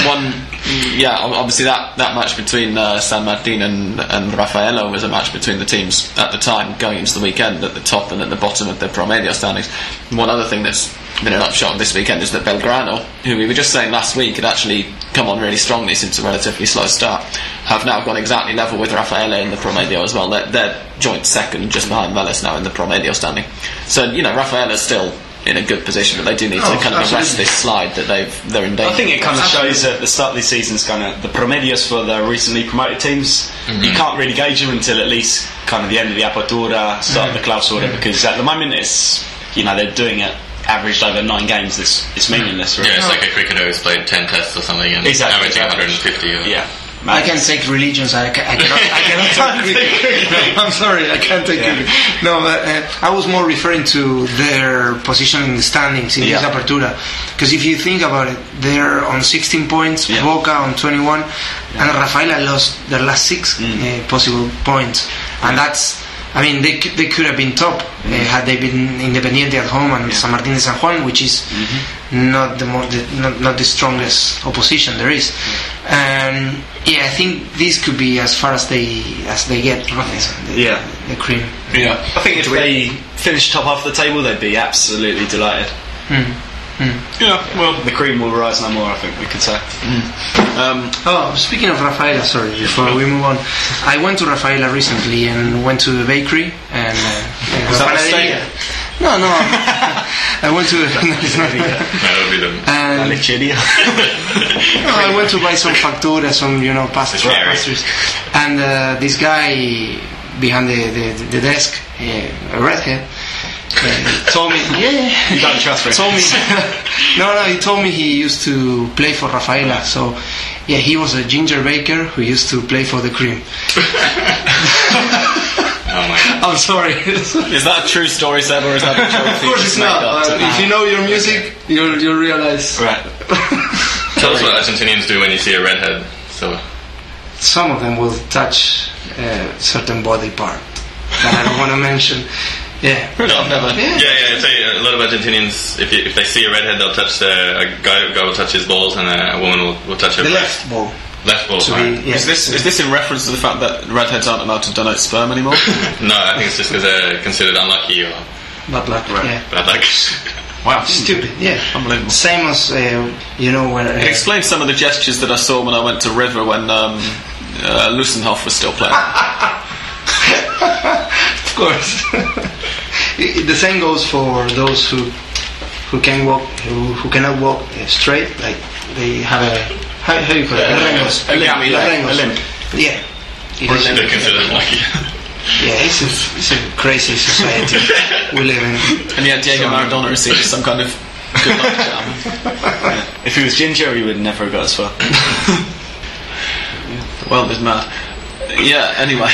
One, yeah, obviously that, that match between uh, San Martin and, and Rafaelo was a match between the teams at the time going into the weekend at the top and at the bottom of the Promedio standings. One other thing that's been an upshot this weekend is that Belgrano, who we were just saying last week had actually come on really strongly since a relatively slow start, have now gone exactly level with Rafaela in the Promedio as well. They're, they're joint second just behind Vélez now in the Promedio standing. So, you know, Rafaela's still in a good position, but they do need to Oh, kind of arrest this slide that they've, they're in danger. I think it kind of shows that the start of the season, kind of the promedios for the recently promoted teams. Mm-hmm. You can't really gauge them until at least kind of the end of the apertura, start of the mm. clausura, mm. because at the moment it's you know they're doing it averaged over nine games. It's it's meaningless. Mm. Really. Yeah, it's like a cricketer who's played 10 tests or something and Exactly, averaging exactly. 150. Or, Yeah. I can take religions. I, I cannot. I cannot <laughs> talk cricket. <laughs> No, I'm sorry. I can't take Yeah. cricket. No, but uh, I was more referring to their position in the standings in Yeah. this apertura. Because if you think about it, they're on 16 points, Yeah. Boca on 21, and Rafaela lost their last six uh, possible points, and that's. I mean, they, c- they could have been top uh, had they been Independiente at home and San Martín de San Juan, which is not the, more, the not, not the strongest opposition there is. Um, yeah, I think this could be as far as they as they get. Robinson, the, Yeah. the cream. Yeah. I think if they finish top half of the table, they'd be absolutely delighted. Yeah. Well, the cream will rise no more. I think we could say. Um, Oh, speaking of Rafaela, sorry, before we move on, I went to Rafaela recently and went to the bakery and. Uh, <laughs> Was that a panaderia. No, no. <laughs> I went to. no, it's not. That would be the. And Lecheria. <laughs> No, I went to buy some factura, some you know pastries. Pastries. And uh, this guy behind the, the, the desk, uh, a redhead, uh, told me, yeah, <laughs> You don't trust told me, <laughs> no, no, he told me he used to play for Rafaela. So, yeah, he was a ginger baker who used to play for the cream. <laughs> Oh my. I'm sorry. is that a true story, Seb, or is that a joke? of course it's not. But if you know your music, you'll, you'll realize right. Tell us what Argentinians do when you see a redhead. So, some of them will touch a certain body part that I don't want to mention. Yeah. I've never. yeah, yeah, I tell a lot of Argentinians, if, you, if they see a redhead, they'll touch the. A guy, guy will touch his balls and a, a woman will, will touch her The breast. left ball. Left ball. To right. be, yeah. Is this is this in reference to the fact that redheads aren't allowed to donate sperm anymore? <laughs> No, I think it's just because they're considered unlucky or Bad luck. Yeah. bad luck. <laughs> wow, Stupid. Yeah. unbelievable. Same as uh, you know when. Uh, Explain some of the gestures that I saw when I went to River when um, uh, Lussenhoff was still playing. <laughs> of course. <laughs> The same goes for those who who can walk who, who cannot walk uh, straight. Like they have a how, how do you call it? Rengos. a limp, Yeah, yeah, rengos. a limp. Yeah. It is- they're considered unlucky. yeah, it's a, it's a crazy society we live in. <laughs> And yet Diego Maradona is seen as some kind of good luck charm. <laughs> If he was ginger, he would never have got as far. The world is mad. Yeah. Anyway,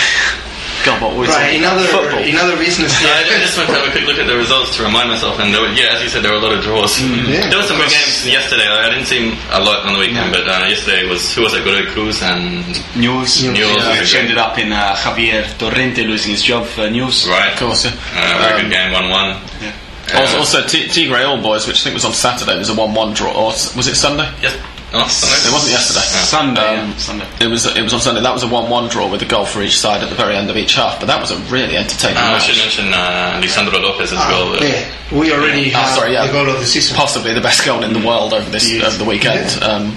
God, what were Right. talking In other Football. in other business. No, I, I just went to have a quick look at the results to remind myself, and there were, yeah, as you said, there were a lot of draws. Yeah. there were some good games yesterday. I I didn't see a lot on the weekend, but uh, yesterday was who was it? Godoy Cruz and Newell's. Newell's, yeah. Which ended up in uh, Javier Torrente losing his job for Newell's. right. Of course. Yeah. Uh, very Um, good game, one-one. Yeah. Also, also T- Tigre All Boys, which I think was on Saturday, was a one-one draw. Or was it Sunday? Yes. Oh, Sunday? It wasn't yesterday. Sunday. Um, yeah, Sunday. It was it was on Sunday. That was a one-one draw with a goal for each side at the very end of each half. But that was a really entertaining Uh, I match. should mention uh, Lisandro Lopez as well. uh, Yeah, we already Oh, have sorry, yeah. the goal of the season. Possibly the best goal in the world over this over the weekend. Um,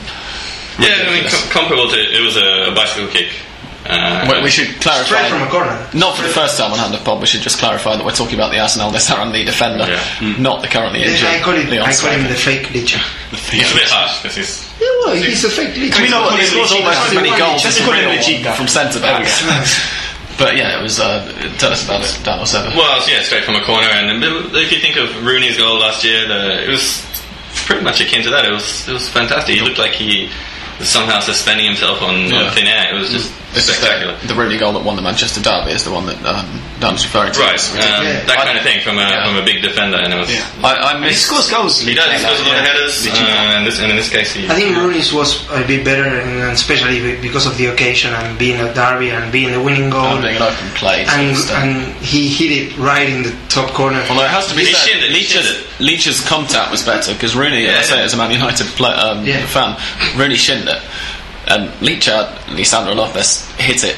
Yeah, I mean, com- comparable to it was a bicycle kick. Uh, we, we should clarify. Straight from a corner. Not for the first time on Hand of Pod, we should just clarify that we're talking about the Arsenal de Sarandí defender, Yeah. not the currently injured. I call it. Leon I call him Slater. the fake Licha. it's <laughs> a bit harsh because he's Yeah, well, he's a fake Licha. I mean, no, call he him scores almost as many Just goals just as call him from centre backs. <laughs> But yeah, it was. Uh, tell us about it, Dan or Seven. Well, yeah, straight from a corner. And if you think of Rooney's goal last year, the, it was pretty much akin to that. It was it was fantastic. He looked like he was somehow suspending himself on, Yeah. on thin air. It was just This is spectacular. the, the Rooney goal that won the Manchester Derby is the one that um, Dan's referring to. Right, um, ridiculous. that I- kind of thing from a Yeah. from a big defender, and it was. Yeah. I, I He scores goals. He does. He scores a lot of headers, uh, and, this, and in this case, he. I think Rooney's was a bit better, and especially because of the occasion and being a derby and being the winning goal. I'm being an open play. and, and he hit it right in the top corner. Although it has to be He said, shinned it, he Licha's, shinned it. Licha's contact was better because Rooney, Yeah, I say yeah. as a Man United play, um, Yeah. fan, Rooney shinned it, and Leach, uh, Lisandro Lopez hit it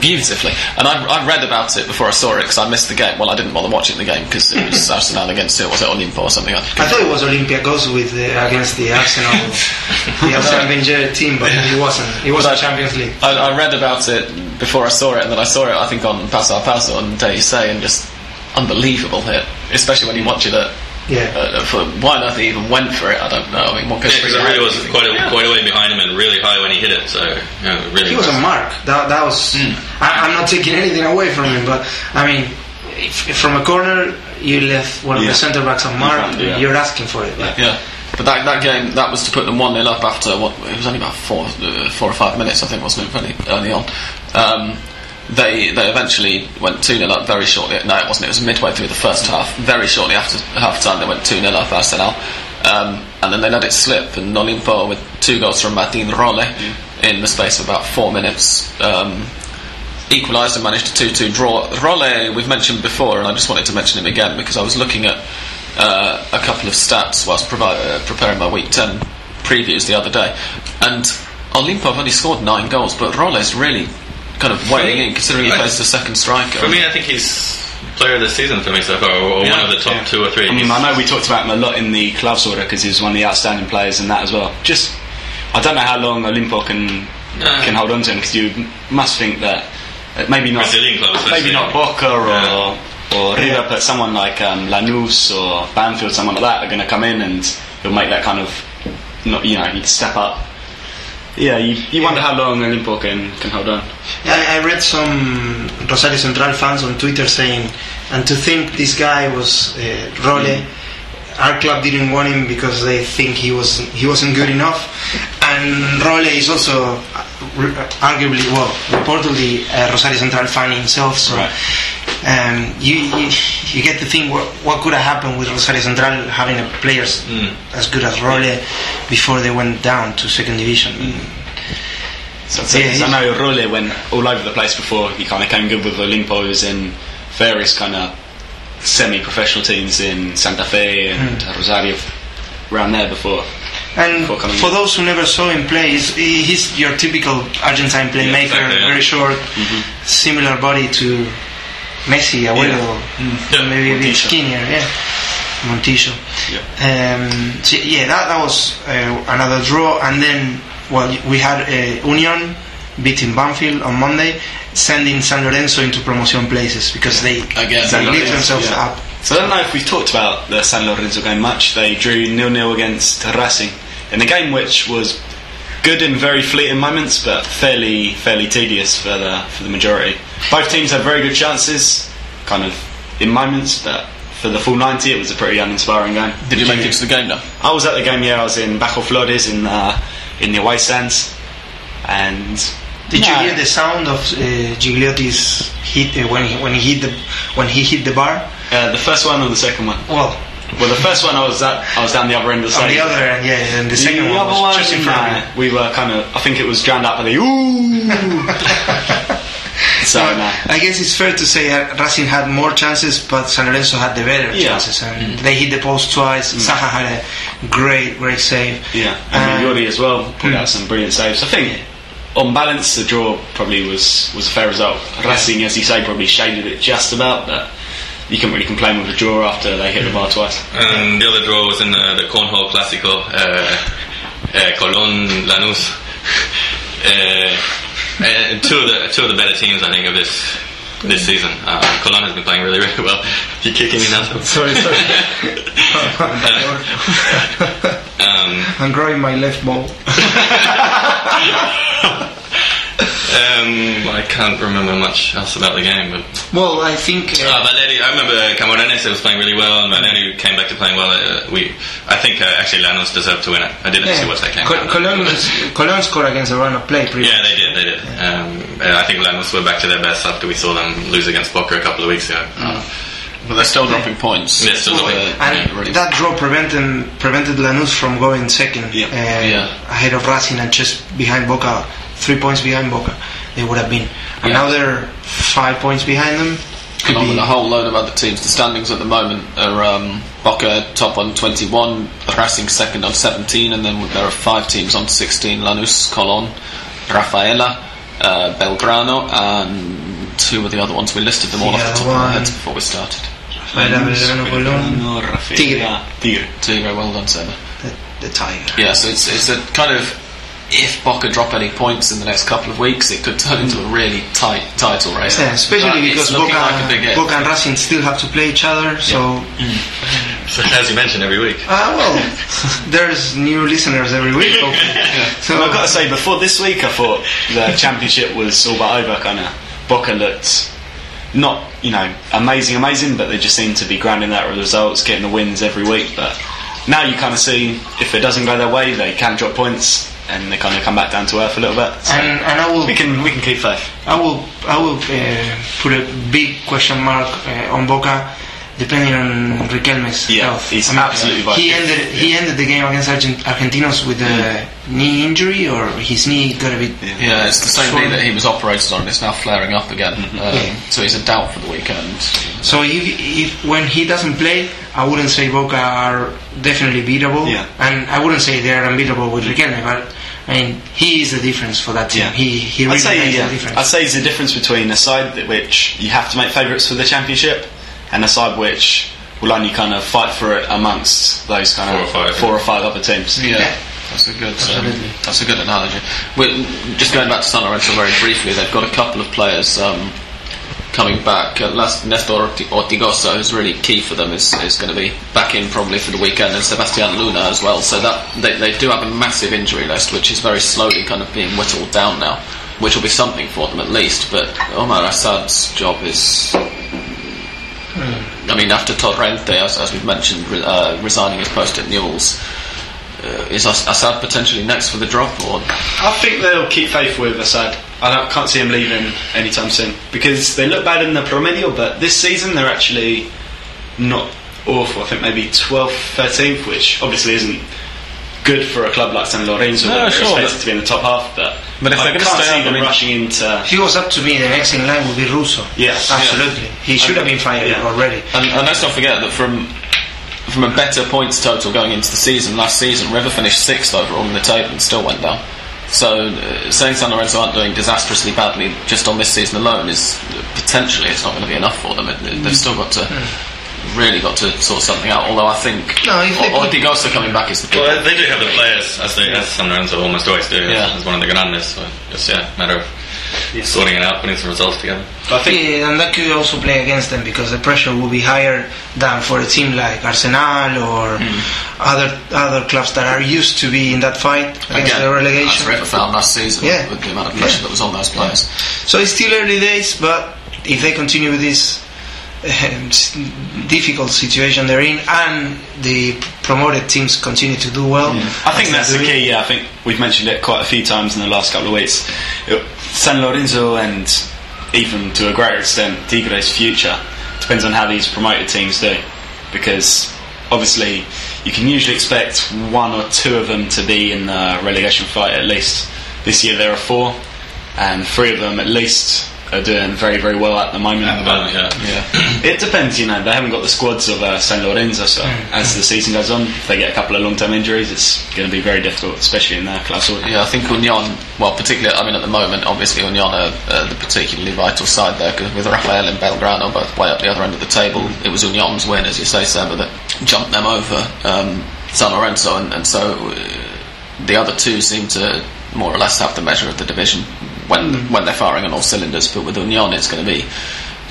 beautifully. And I, I read about it before I saw it because I missed the game. Well, I didn't bother watching the game because it was <laughs> Arsenal against it was it Olimpo or something. I, I thought it was Olympiacos with the, against the Arsenal, <laughs> the Wenger team, but it wasn't. It wasn't But Champions League. I, I read about it before I saw it, and then I saw it. I think on Paso a Paso on Day Say, and just unbelievable hit, especially when you watch it at. Yeah. Uh, for why on earth he even went for it, I don't know. I mean, what goes Yeah, because it really was quite a, quite a way behind him and really high when he hit it. So yeah, really. He was a mark. That, that was. I, I'm not taking anything away from him, but I mean, if, if from a corner you left one of Yeah. the centre backs on mark, Yeah. you're asking for it. Like, Yeah, but that, that game that was to put them one 0 up after what it was only about four uh, four or five minutes I think wasn't it very early on. Um, they they eventually went two 0 up very shortly. No, it wasn't. It was midway through the first half. Very shortly after half time, they went two 0 up Arsenal, um, and then they let it slip. And Olimpo with two goals from Martin Rolle in the space of about four minutes. Um, equalised and managed a 2-2 draw. Rolle, we've mentioned before, and I just wanted to mention him again because I was looking at uh, a couple of stats whilst provi- uh, preparing my Week 10 previews the other day, and Olimpo have only scored nine goals, but Rolle's really kind of weighing in considering he plays the second striker. For me, I think he's player of the season for me so far, or, or Yeah, one of the top Yeah. two or three. I mean, I know we talked about him a lot in the clubs order because he was one of the outstanding players in that as well. Just, I don't know how long Olimpo can No. can hold on to him because you must think that uh, maybe not Brazilian clubs, maybe not Boca or Yeah. or River, but someone like um, Lanús or Banfield, someone like that, are going to come in and he'll make that kind of not you know he'd step up. Yeah, you, you wonder how long Olimpo can, can hold on. I, I read some Rosario Central fans on Twitter saying, and to think this guy was uh, Rolle, our club didn't want him because they think he was he wasn't good enough, and Rolle is also uh, arguably, well, reportedly a Rosario Central fan himself. So Right. Um, you, you you get to think what, what could have happened with Rosario Central having a players as good as Rolle before they went down to second division. So, so, Yeah, so I know Rolle went all over the place before. He kind of came good with Olimpo. He was in various kind of semi-professional teams in Santa Fe and Hmm. Rosario, around there before. And for those who never saw him play, he's, he's your typical Argentine playmaker, exactly, yeah. very short, Mm-hmm. similar body to Messi, Abuelo, Yeah, maybe a bit Montillo. skinnier, yeah. Montillo. Um, so yeah, that, that was uh, another draw, and then well, we had uh, Union beating Banfield on Monday, sending San Lorenzo into promotion places because they, Again, they lit themselves yeah. up. So I don't know if we've talked about the San Lorenzo game much. They drew nil-nil against Racing in a game which was good in very fleeting moments, but fairly fairly tedious for the for the majority. Both teams had very good chances, kind of in moments, but for the full 90, it was a pretty uninspiring game. Did you make it to the game now? I was at the game. Yeah, I was in Bajo Flores in uh, in the away stands, and Did Yeah. you hear the sound of uh, Gigliotti's hit uh, when he when he hit the when he hit the bar? uh, the first one or the second one? Well, Well, the first one I was at, I was down the other end of the on the other end, yeah, and the second the one was just in front of me. we were kind of. I think it was drowned out by the ooh. <laughs> so nah. I guess it's fair to say that Racing had more chances, but San Lorenzo had the better Yeah. chances, and mm. they hit the post twice. Mm. Saja had a great, great save. yeah, and um, Yori as well pulled out mm. some brilliant saves. I think. On balance, the draw probably was, was a fair result. Racing, as you say, probably shaded it just about, but you can't really complain with the draw after they hit the bar twice. And the other draw was in the, the Cornhole Clásico, uh, uh, Colón Lanús. <laughs> Uh, uh, two of the two of the better teams, I think, of this this season. Uh, Colón has been playing really, really well. <laughs> You kicking me now? Sorry, sorry. <laughs> Um, I'm growing my left ball. Um, I can't remember much else about the game, but Well, I think. Uh, uh, Valeri, I remember Camoranesi was playing really well, and Valeri came back to playing well. Uh, we, I think uh, actually Lanús deserved to win it. I didn't yeah, see what they came. Col- out. Cologne, Cologne scored against the run of play. Pretty Yeah, they did. They did. Um, uh, I think Lanús were back to their best after we saw them lose against Boca a couple of weeks ago. But they're still dropping points. They're still dropping. Uh, And yeah, really. that draw prevented prevented Lanús from going second Yeah. uh, Yeah. ahead of Racing and just behind Boca, three points behind Boca. They would have been, and Yeah. now they're five points behind them. Could along be- with a whole load of other teams. The standings at the moment are um, Boca top on 21, Racing second on 17, and then there are five teams on 16: Lanús, Colón, Rafaela, uh, Belgrano, and two of the other ones? We listed them all off the top of our heads before we started. Rafaela Belgrano Colón, Rafaela. Tigre. Tigre. Tigre, well done, Seba. the, the Tiger. Yeah, so it's, it's a kind of if Boca drop any points in the next couple of weeks, it could turn into a really tight title race. Yeah, especially But because it's Boca, like a big if. Boca and Racing still have to play each other. So, So, as you mentioned every week. ah well, there's new listeners every week. hopefully. So <laughs> I've got to say, before this week, I thought the championship was all but over. Kind of, Boca looked not, you know, amazing, amazing, but they just seemed to be grinding out results, getting the wins every week. But now you kind of see if it doesn't go their way, they can drop points and they kind of come back down to earth a little bit. So and, and I will we can we can keep faith. I will I will uh, put a big question mark uh, on Boca, depending on Riquelme's Yeah, health. he's I mean, absolutely vital. He ended he ended the game against Argent- Argentinos with a knee injury, or his knee got a bit. Yeah, it's the same knee that he was operated on. It's now flaring up again, Mm-hmm. um, Yeah. so he's a doubt for the weekend. So if, if when he doesn't play, I wouldn't say Boca are definitely beatable, Yeah. and I wouldn't say they are unbeatable with Riquelme, but I mean he is the difference for that team. Yeah. He he I'd really say, makes yeah, the difference. I'd say it's the difference between a side that which you have to make favourites for the championship and a side which will only kind of fight for it amongst those kind Four of or five, four or five other teams. Yeah, that's a good. Um, Absolutely. that's a good analogy. We're, just going back to San Lorenzo very briefly, they've got a couple of players um, coming back. Uh, last Nestor Orti- Ortigoza, who's really key for them, is, is going to be back in probably for the weekend, and Sebastian Luna as well. So that they, they do have a massive injury list, which is very slowly kind of being whittled down now. Which will be something for them at least, but Omar Assad's job is I mean, after Torrente, as, as we've mentioned, re- uh, resigning his post at Newell's, uh, is Assad potentially next for the drop? Or I think they'll keep faith with Assad. I don't, can't see him leaving anytime soon because they look bad in the Promedio, but this season they're actually not awful. I think maybe 12th, 13th, which obviously isn't good for a club like San Lorenzo. No, that they're sure, expected but- to be in the top half, but, But if I they're gonna can't stay see up, them mean- rushing into. If he was up to me, the next in line would be Russo. Yes. absolutely. He should have been fired Yeah. already. and, and let's not forget that from from a better points total going into the season last season, River finished sixth overall in the table and still went down. So uh, saying San Lorenzo aren't doing disastrously badly just on this season alone is potentially it's not going to be enough for them. It, it- they've still got to. Really got to sort something out. Although I think No, if they O- put- Ortigoza coming back is the big Well, they do have the players, as, they, as San Lorenzo almost always do, Yeah. as one of the grandes. So just yeah, matter of sorting it out, putting some results together. I think Yeah, and that could also play against them because the pressure will be higher than for a team like Arsenal or hmm. other other clubs that are used to be in that fight against Again, the as relegation. River found last season Yeah. with the amount of pressure Yeah. that was on those players. So it's still early days, but if they continue with this s- Um, difficult situation they're in, and the promoted teams continue to do well, I think that's the key. Yeah, I think we've mentioned it quite a few times in the last couple of weeks. San Lorenzo and even to a greater extent Tigre's future depends on how these promoted teams do, because obviously you can usually expect one or two of them to be in the relegation fight at least. This year there are four, and three of them at least are doing very very well at the moment. At the moment, yeah. Yeah. <clears throat> It depends, you know. They haven't got the squads of uh, San Lorenzo, so as the season goes on, if they get a couple of long-term injuries, it's going to be very difficult, especially in their class. Yeah, I think Union, well, particularly, I mean, at the moment, obviously, Union are uh, the particularly vital side there, because with Rafael and Belgrano both way up the other end of the table, it was Union's win, as you say, Seba, that jumped them over um, San Lorenzo, and, and so uh, the other two seem to more or less have the measure of the division when when they're firing on all cylinders. But with Union, it's going to be,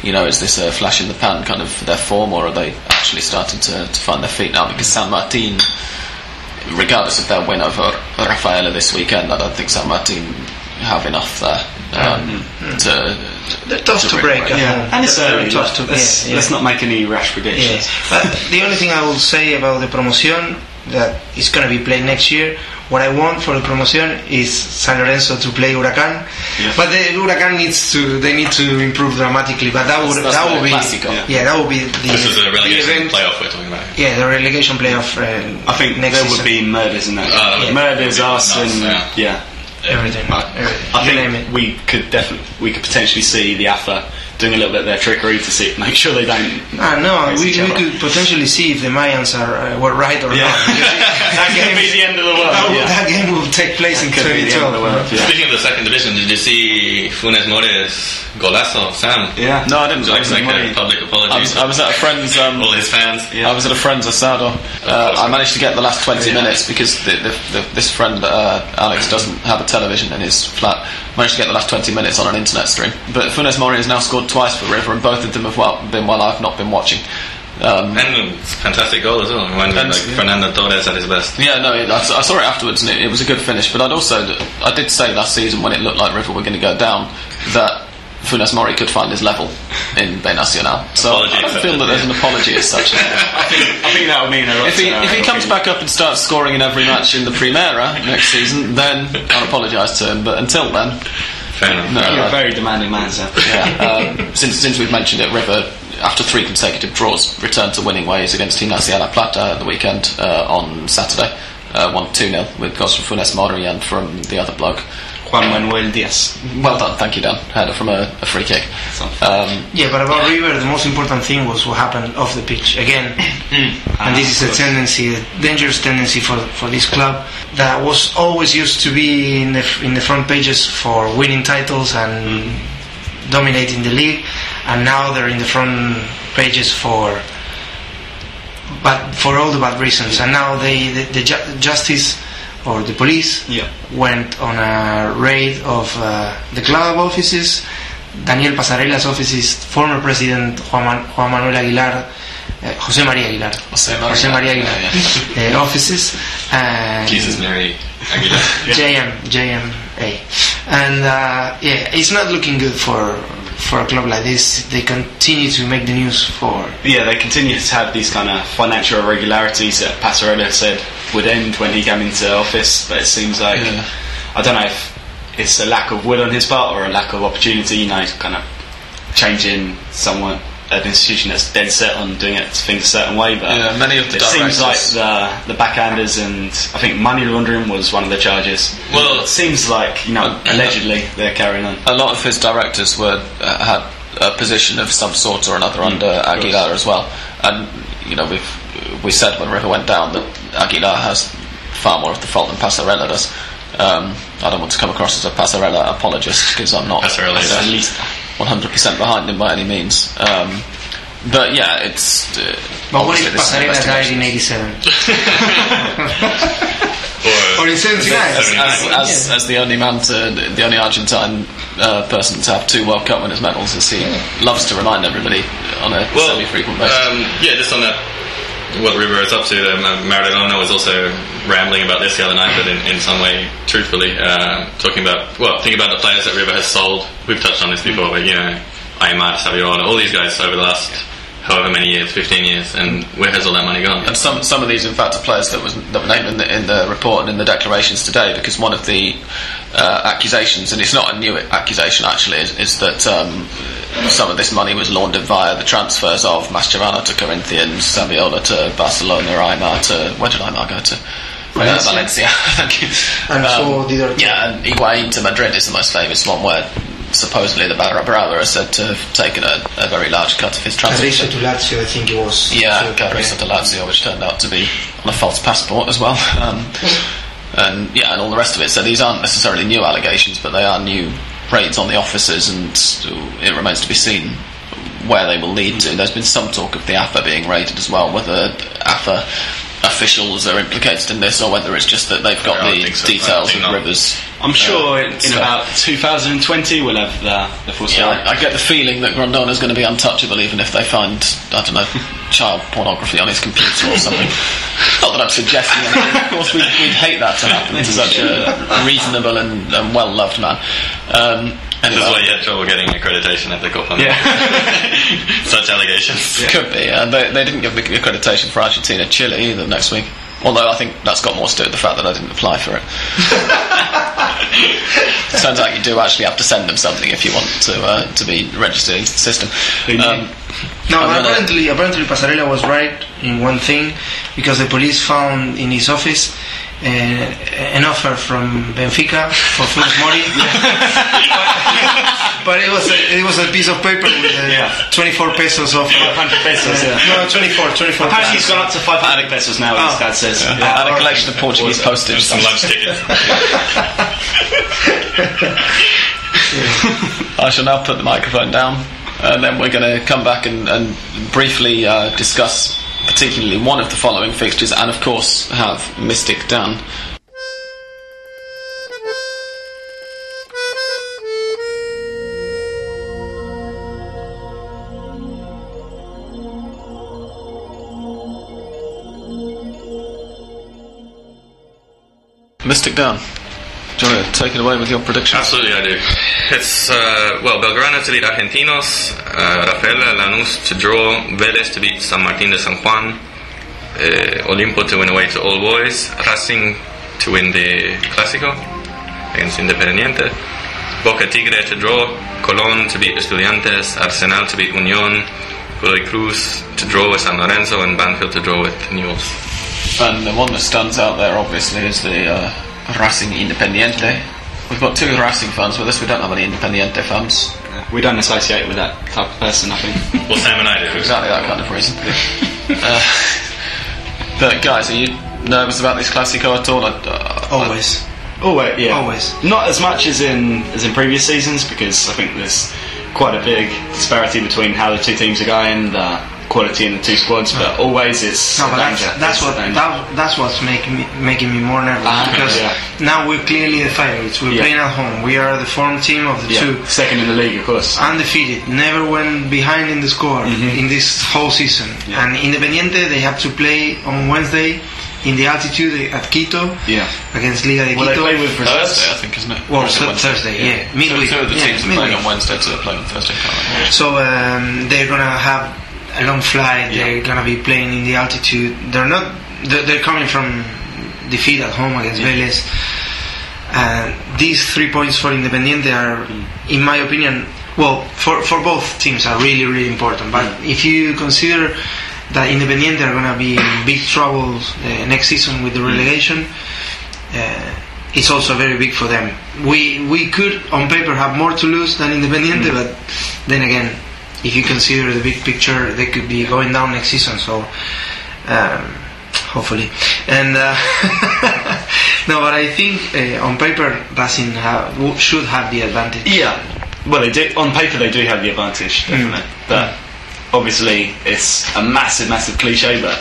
you know, is this a flash in the pan kind of their form, or are they actually starting to, to find their feet now? Because San Martin regardless of their win over Rafaela this weekend, I don't think San Martin have enough there um, to. They're tough to break. break. Yeah, home. and it's They're early. tough to- let's, yeah, yeah. let's not make any rash Yeah. predictions. But the only thing I will say about the promotion that is going to be played next year, what I want for the promotion is San Lorenzo to play Huracan. Yeah. But the Huracan needs to they need to improve dramatically. But that would That's- that's that would be Clásico. yeah. that would be the, This is the the relegation event. playoff we're talking about. Yeah, the relegation playoff. Uh, I think next there season. would be murders in that. Uh, Yeah. Murders, Yeah. arson, Nice, yeah. everything. I, everything. I you name think it. we could definitely we could potentially see the AFA doing a little bit of their trickery to see, <laughs> make sure they don't. Ah, no, we, we could potentially see if the Mayans are uh, were right or Yeah. not. That <laughs> that, could <laughs> be game, the end of the world. that, yeah. that game will take place in Could be the end of 2012. Yeah. Speaking of the second division, did you see Funes Mori's golazo, Sam? Yeah. No, I didn't. Would I like wasn't a public apology I was, I was at a friend's. Um, all his fans? I was at a friend's asado. Uh, I managed to get the last 20 Yeah. minutes because the, the, the, this friend, uh, Alex, doesn't have a television in his flat. Managed to get the last 20 minutes on an internet stream. But Funes Mori has now scored twice for River, and both of them have well, been while I've not been watching. Um, And it's a fantastic goal as well. When And- like yeah. Fernando Torres at his best. yeah, no, it, I, I saw it afterwards, and it, it was a good finish. But I'd also, I did say last season when it looked like River were going to go down that Funes Mori could find his level in B Nacional. So Apology I don't feel that there's an apology as such. <laughs> I think, I think that would mean a lot. If he, if he comes back up and starts scoring in every match in the Primera next season, then I'll apologise to him. But until then, Fair enough. No. You're a very demanding man, sir. yeah. <laughs> Um, since since we've mentioned it, River after three consecutive draws returned to winning ways against Gimnasia La Plata at the weekend uh, on Saturday. Uh, won 2 0 with goals from Funes Mori and from the other bloke. Juan Manuel Diaz. Well done, thank you, Dan. Header from a, a free kick. Um, Yeah, but about River, the most important thing was what happened off the pitch again. <coughs> Mm. and this ah, is a tendency, a dangerous tendency for, for this club that was always used to be in the in the front pages for winning titles and mm. dominating the league, and now they're in the front pages for but for all the bad reasons. And now they the, the ju- justice or the police Yeah. went on a raid of uh, the club offices, Daniel Passarella's offices, former president Juan, Man- Juan Manuel Aguilar, uh, Jose María Aguilar, José María, Jose María Aguilar yeah, uh, offices, and Jesus Mary Aguilar. <laughs> JM JMA, and uh, yeah, it's not looking good for for a club like this. They continue to make the news for Yeah, they continue to have these kind of financial irregularities that Passarella said would end when he came into office, but it seems like Yeah. I don't know if it's a lack of will on his part or a lack of opportunity. You know, kind of changing someone an institution that's dead set on doing it things a certain way. But Yeah, many of the it seems like the the backhanders and I think money laundering was one of the charges. Well- it seems like you know Uh, allegedly they're carrying on. a lot of his directors were uh, had a position of some sort or another under Aguilar as well. And you know, we've we said when River went down that Aguilar has far more of the fault than Passarella does. Um, I don't want to come across as a Passarella apologist because I'm not Passarella is- at least 100% behind him by any means. Um, but yeah, it's. Uh, But what obviously if this is an Passarella died in 87? <laughs> Or in 79? as, as, as, as the only man to the only Argentine uh, person to have two World Cup winners medals, as he loves to remind everybody on a Well, semi-frequent basis. um, yeah, just on that, what River is up to. Um, uh, Maradona was also rambling about this the other night, but in, in some way, truthfully, uh, talking about well, think about the players that River has sold. We've touched on this before, but you know, Aimar, Saviola, all these guys over the last however many years, 15 years, and where has all that money gone? And some some of these, in fact, are players that was that were named in the, in the report and in the declarations today. Because one of the uh, accusations, and it's not a new accusation actually, is, is that um, some of this money was laundered via the transfers of Mascherano to Corinthians, Saviola to Barcelona, Aimar to where did Aimar go to? Uh, Valencia. <laughs> Thank you. And so did Arturo. yeah, and Higuain to Madrid is the most famous one, where supposedly the Barra Brava are said to have taken a, a very large cut of his transfer. Carrizo to Lazio, I think it was. Yeah, So, Carrizo to Lazio, which turned out to be on a false passport as well. <laughs> Um, and yeah, and all the rest of it. So these aren't necessarily new allegations, but they are new raids on the officers, and it remains to be seen where they will lead to. There's been some talk of the AFA being raided as well, whether AFA officials are implicated in this or whether it's just that they've got I don't the so. Details of not. Rivers. I'm sure in, in so- about 2020 we'll have the, the full Yeah. I, I get the feeling that Grondona's going to be untouchable even if they find, I don't know, <laughs> child pornography on his computer or something. <laughs> Not that I'm suggesting anything. Of course, we'd, we'd hate that to happen <laughs> to such a reasonable and, and well loved man. Um, This is why you had trouble getting accreditation at the Copa. Yeah. <laughs> Such allegations. <laughs> could be. Uh, they, they didn't give the accreditation for Argentina Chile either next week. Although I think that's got more to do with the fact that I didn't apply for it. <laughs> Turns out you do actually have to send them something if you want to uh, to be registered into the system. Um, No, apparently, apparently Passarella was right in one thing because the police found in his office an offer from Benfica for Funes Mori, <laughs> <laughs> but it was a, it was a piece of paper with uh, Yeah. 24 pesos of. 100 pesos, yeah. No, 24, 24. Apparently, pesos. it's gone up to 500 pesos now, Oh. his dad says. I had a collection of Portuguese postage. Some lunch tickets. <laughs> I shall now put the microphone down, and then we're going to come back and, and briefly uh, discuss particularly one of the following fixtures, and of course have Mystic Dan. Mystic Dan, do you want to take it away with your prediction? Absolutely, I do. It's uh, well, Belgrano to beat Argentinos, uh, Rafael Lanús to draw, Vélez to beat San Martín de San Juan, uh, Olimpo to win away to All Boys, Racing to win the Clásico against Independiente, Boca Tigre to draw, Colón to beat Estudiantes, Arsenal to beat Unión, Godoy Cruz to draw with San Lorenzo, and Banfield to draw with Newell's. And the one that stands out there, obviously, is the uh, Racing Independiente. We've got two Racing fans with us. We don't have any Independiente fans. We don't associate with that type of person, I think. Well, Sam and I do. Exactly that kind of reason. <laughs> uh, but guys, are you nervous about this Classico at all? I, uh, Always. Always, yeah. Always. Not as much as in as in previous seasons because I think there's quite a big disparity between how the two teams are going, the quality in the two squads. But always it's No, but that's, danger. that's It's a what danger. that, that's what's making me making me more nervous Ah, because yeah. now we're clearly the favorites. We're Yeah. playing at home. We are the form team of the yeah, two. second in the league, of course. Undefeated, never went behind in the score in this whole season. Mm-hmm. Yeah. And Independiente, they have to play on Wednesday in the altitude at Quito Yeah. against Liga de Quito. Well, they Quito. play with reserves. Thursday, I think, isn't it? Well, Or it th- Wednesday? Thursday, yeah, Two, midweek. two of the Yeah, teams are playing on Wednesday, two are playing on Thursday. can't remember. So um, they're gonna have a long flight. They're gonna be playing in the altitude. They're not. They're, they're coming from defeat at home against Vélez. And these three points for Independiente are, hmm. in my opinion, well, for for both teams are really really important. But hmm. if you consider that Independiente are gonna be in big trouble uh, next season with the hmm. relegation. Uh, it's also very big for them. We we could on paper have more to lose than Independiente, but then again, if you consider the big picture, they could be going down next season. So um, hopefully, and uh, <laughs> no, but I think uh, on paper Racing ha- w- should have the advantage. Yeah. Well, they do. On paper, they do have the advantage, definitely. But obviously, it's a massive, massive cliche. But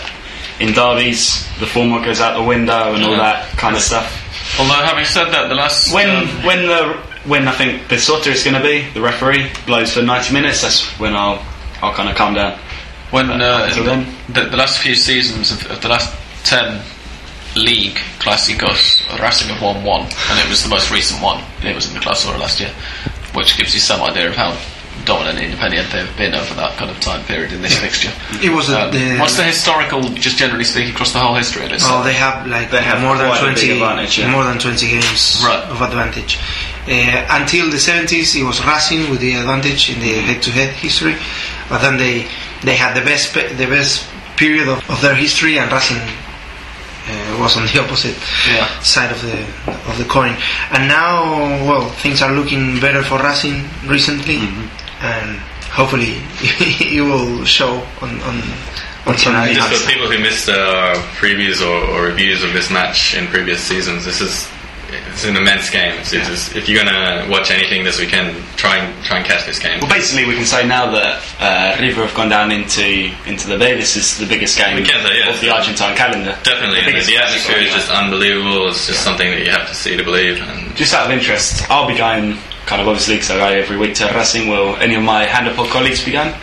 in derbies, the format goes out the window and all that kind of stuff. Although, having said that, the last When um, when the when I think the Bisotto is going to be the referee blows for ninety minutes, that's when I'll I'll kind of calm down. when uh, until then. the, the last few seasons of, of the last ten league Clásicos, Racing have won one, and it was the most recent one. It was in the Clausura last year, which gives you some idea of how dominant independent they've been over that kind of time period in this fixture. It was Um, the, what's the historical, just generally speaking, across the whole history of this? Oh, they have like They have more than quite a big twenty, advantage, yeah. more than twenty games Right. of advantage. Uh, until the seventies, it was Racing with the advantage in the head-to-head history, but then they they had the best pe- the best period of, of their history, and Racing uh, was on the <laughs> opposite Yeah. side of the of the coin. And now, well, things are looking better for Racing recently, Mm-hmm. And hopefully <laughs> it will show on on on Sunday. Just for people who missed uh, previews or, or reviews of this match in previous seasons, this is it's an immense game. It's, it's just- if you're gonna watch anything this weekend, try and try and catch this game. Well, basically, we can say now that uh, River have gone down into into the bay. This is the biggest game say, yeah. of the Argentine calendar. Definitely, the, the atmosphere is just unbelievable. It's just something that you have to see to believe. And Just out of interest, I'll be going kind of obviously because I go every week to Racing. Will any of my Hand of Pod colleagues be going?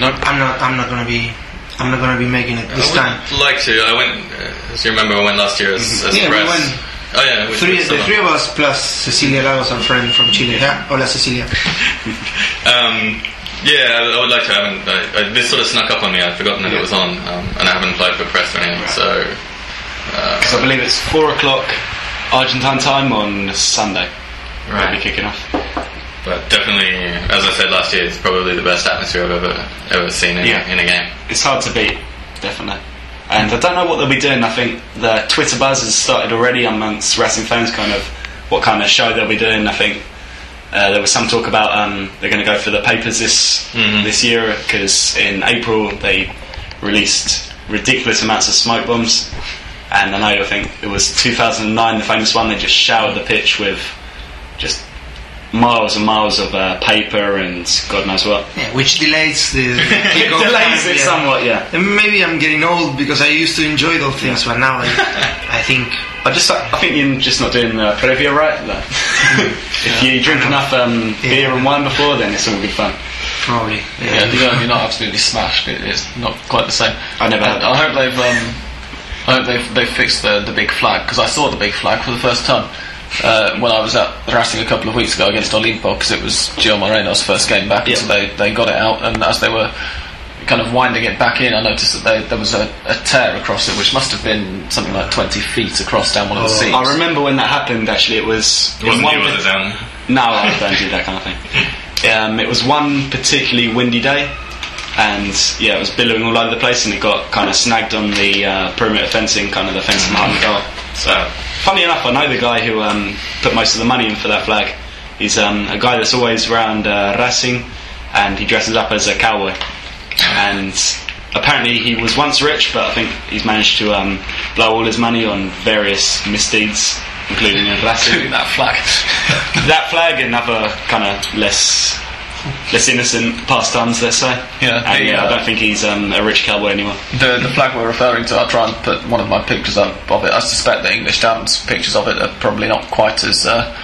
no. I'm not. I'm not gonna be. I'm not gonna be making it this I time. like to. I went. Uh, as you remember, I went last year as, as Yeah, we press. went Oh yeah, Three, the three of us plus Cecilia Lagos, our friend from Chile. Yeah, hola Cecilia. <laughs> Um, yeah, I, I would like to. I haven't. I, I, this sort of snuck up on me. I'd forgotten that it was on, um, and I haven't applied for press or anything. So Because I believe it's four o'clock Argentine time on Sunday. Right. Be kicking off. But definitely, as I said last year, it's probably the best atmosphere I've ever ever seen in, Yeah. in a game. It's hard to beat, definitely. And I don't know what they'll be doing. I think the Twitter buzz has started already amongst Racing fans, kind of what kind of show they'll be doing. I think uh, there was some talk about um, they're going to go for the papers this this year because in April they released ridiculous amounts of smoke bombs. And I know I think it was 2009, the famous one. They just showered the pitch with just miles and miles of uh, paper and God knows what. Yeah, which delays the, <laughs> the It delays time, it yeah. somewhat, yeah. And maybe I'm getting old because I used to enjoy those things, but now I, <laughs> I think I just I think you're just not doing the previa right. Like, <laughs> if you drink enough um, beer and wine before, then it's all good fun. probably. Yeah, Yeah. you're not absolutely smashed. It, it's not quite the same. I never And had I hope they've. Um, I hope they've, they've fixed the, the big flag because I saw the big flag for the first time uh, when I was at Racing a couple of weeks ago against Olimpo because it was Gio Moreno's first game back, Yeah. and so they, they got it out. And as they were kind of winding it back in, I noticed that they, there was a, a tear across it, which must have been something like 20 feet across down one of the seams. I remember when that happened. Actually, it was It wasn't in you, one was? No, I don't do that kind of thing. <laughs> Um, it was one particularly windy day, and yeah, it was billowing all over the place, and it got kind of snagged on the uh, perimeter fencing, kind of the fence behind the goal. So, funny enough, I know the guy who um, put most of the money in for that flag. He's um, a guy that's always around uh, Racing, and he dresses up as a cowboy. And apparently, he was once rich, but I think he's managed to um, blow all his money on various misdeeds, including in <laughs> Racing Including that flag. that flag and other kind of less less innocent pastimes, let's say. Yeah, and the, yeah, I don't think he's um, a rich cowboy anymore. The, the flag we're referring to, I'll try and put one of my pictures up of it. I suspect the English Dan's pictures of it are probably not quite as uh,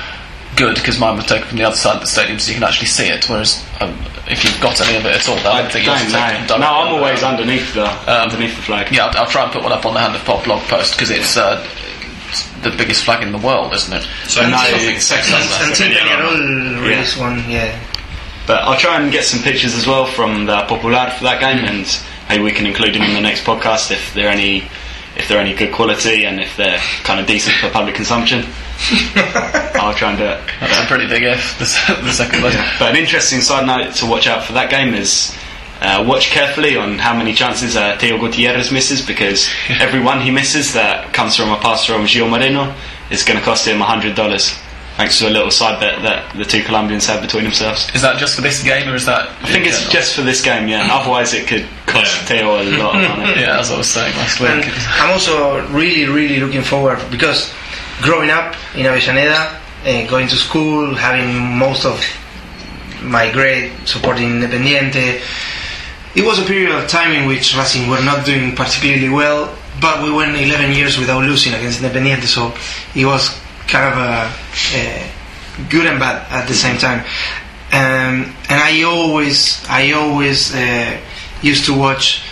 good because mine was taken from the other side of the stadium so you can actually see it. Whereas um, if you've got any of it at all, I don't think yours don't is know. taken No, I'm always the- underneath the underneath the flag. Yeah, I'll, I'll try and put one up on the Hand of Pod blog post because it's, uh, the biggest flag in the world, isn't it? So No, something it's- sex on that. Until Yeah. Peñarol released one, yeah. But I'll try and get some pictures as well from the Popular for that game, and maybe we can include them in the next podcast if they're any if they're any good quality and if they're kind of decent for public consumption. <laughs> I'll try and do it. That's a pretty big if, the, the second one. But an interesting side note to watch out for that game is uh, watch carefully on how many chances uh, Teo Gutierrez misses because <laughs> every one he misses that comes from a pass from Gio Moreno is going to cost him $100. Thanks to a little side bet that the two Colombians have between themselves. Is that just for this game or is that. I think it's just for this game, yeah. Otherwise, it could cost Yeah. Teo a lot of money. <laughs> Yeah, as I was saying last week. And I'm also really, really looking forward because growing up in Avellaneda, uh, going to school, having most of my grade supporting Independiente, it was a period of time in which Racing were not doing particularly well, but we went 11 years without losing against Independiente, so it was kind of a, good and bad at the same time. Um, and I always, I always uh, used to watch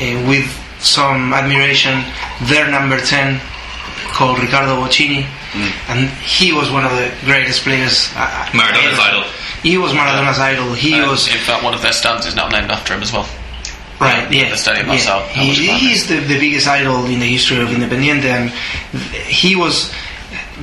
uh, with some admiration their number 10 called Ricardo Bochini, and he was one of the greatest players. I- I- Maradona's I- idol. He was Maradona's idol. He And was In fact, one of their stands is now named after him as well. Right, yeah. The stadium yeah. He, he's the, the biggest idol in the history of Independiente, and he was.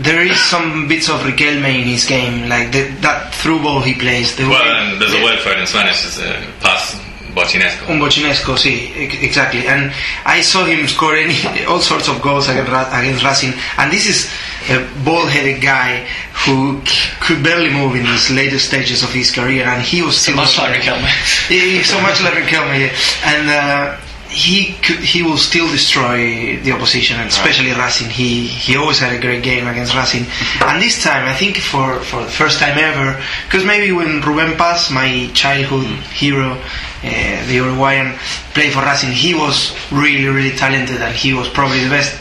There is some bits of Riquelme in his game, like the, that through ball he plays. The Well, way- and there's a word for it in Spanish. It's a pass bochinesco. Un bochinesco, sí, exactly. And I saw him score any, all sorts of goals against, Ra- against Racing. And this is a bald-headed guy who could barely move in his later stages of his career, and he was still much like Riquelme. <laughs> Yeah, so much like Riquelme, yeah. and. Uh, he could, he will still destroy the opposition, and especially Racing. He he always had a great game against Racing, and this time I think for for the first time ever, because maybe when Ruben Paz, my childhood hero, uh, the Uruguayan, played for Racing, he was really really talented, and he was probably the best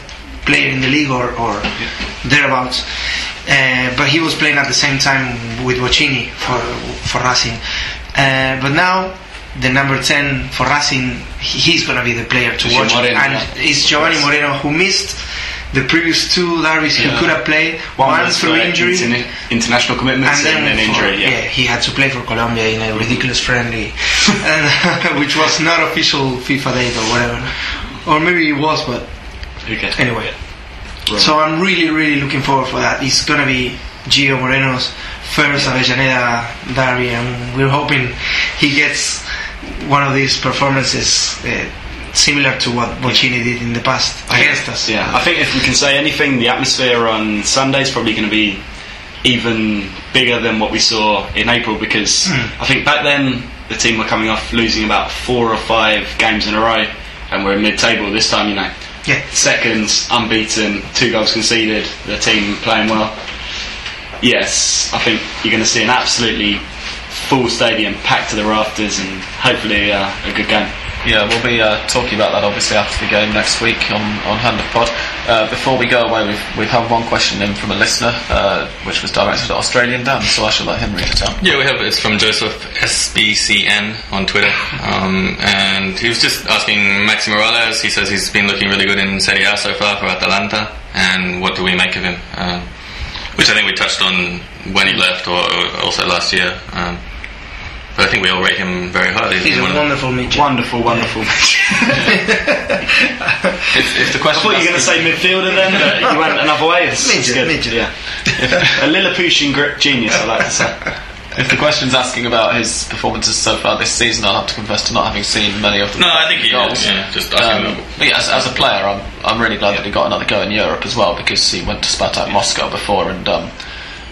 player in the league or, or thereabouts. Uh, but he was playing at the same time with Bochini for for Racing. Uh, but now the number 10 for Racing, he- he's going to be the player to watch. Moreno, and yeah. it's Giovanni Moreno who missed the previous two derbies he could have played, was through for injury. interna- international commitments and, then for- injury, yeah. he had to play for Colombia in a ridiculous friendly, <laughs> and, <laughs> which was not official FIFA date or whatever. Or maybe it was, but Okay. anyway. Right. So I'm really, really looking forward for that. It's gonna be Gio Moreno's first Avellaneda derby, and we're hoping he gets one of these performances uh, similar to what Bochini did in the past against us. Yeah, I think if we can say anything, the atmosphere on Sunday is probably going to be even bigger than what we saw in April because I think back then the team were coming off losing about four or five games in a row and we're in mid-table this time, you know. Yeah. Seconds, unbeaten, two goals conceded, the team playing well. Yes, I think you're going to see an absolutely full stadium packed to the rafters and hopefully uh, a good game. Yeah, we'll be uh, talking about that obviously after the game next week on, on Hand of Pod. Uh, before we go away, we've, we've had one question in from a listener, uh, which was directed at Australian Dan, so I shall let him read it out. Yeah, we have it's from Joseph SBCN on Twitter, um, and he was just asking Maxi Morales. He says he's been looking really good in Serie A so far for Atalanta, and what do we make of him? Um, which I think we touched on when he left, or, or also last year. Um, but I think we all rate him very highly. He's a One wonderful midget. Wonderful, wonderful. If, if the I question thought you were going to say midfielder then, but you went another way. It's, it's Midget, good. midget. Yeah. <laughs> a Lilliputian grip genius, I like to say. if the question's asking about his performances so far this season, I'll have to confess to not having seen many of them. No, I think he goals. is. Yeah, just Um, but yeah, as, as a player, I'm, I'm really glad that he got another go in Europe as well because he went to Spartak Moscow before and um,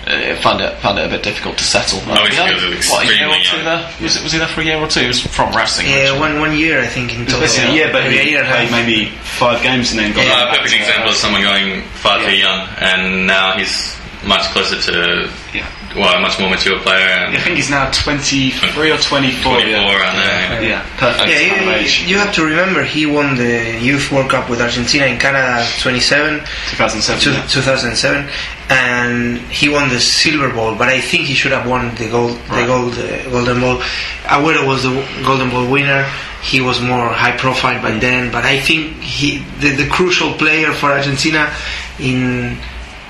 uh, found it found it a bit difficult to settle. Oh, he He had, what, a year or two there? Was, it, was he there for a year or two? He was from Racing. Yeah, originally. one one year I think in total. Basically, yeah, but maybe he year and a played half. maybe five games and then got Uh, a perfect example of someone going far too young, and now he's much closer to Yeah. Well, a much more mature player. And I think he's now 23 or 24. 24 yeah. around there. Yeah, perfect. Yeah, kind of you, age. you have to remember he won the Youth World Cup with Argentina in Canada 27, 2007. two- yeah. 2007, and he won the silver ball. But I think he should have won the gold, the gold, uh, golden ball. Agüero was the golden ball winner. He was more high profile by then, but I think he, the, the crucial player for Argentina in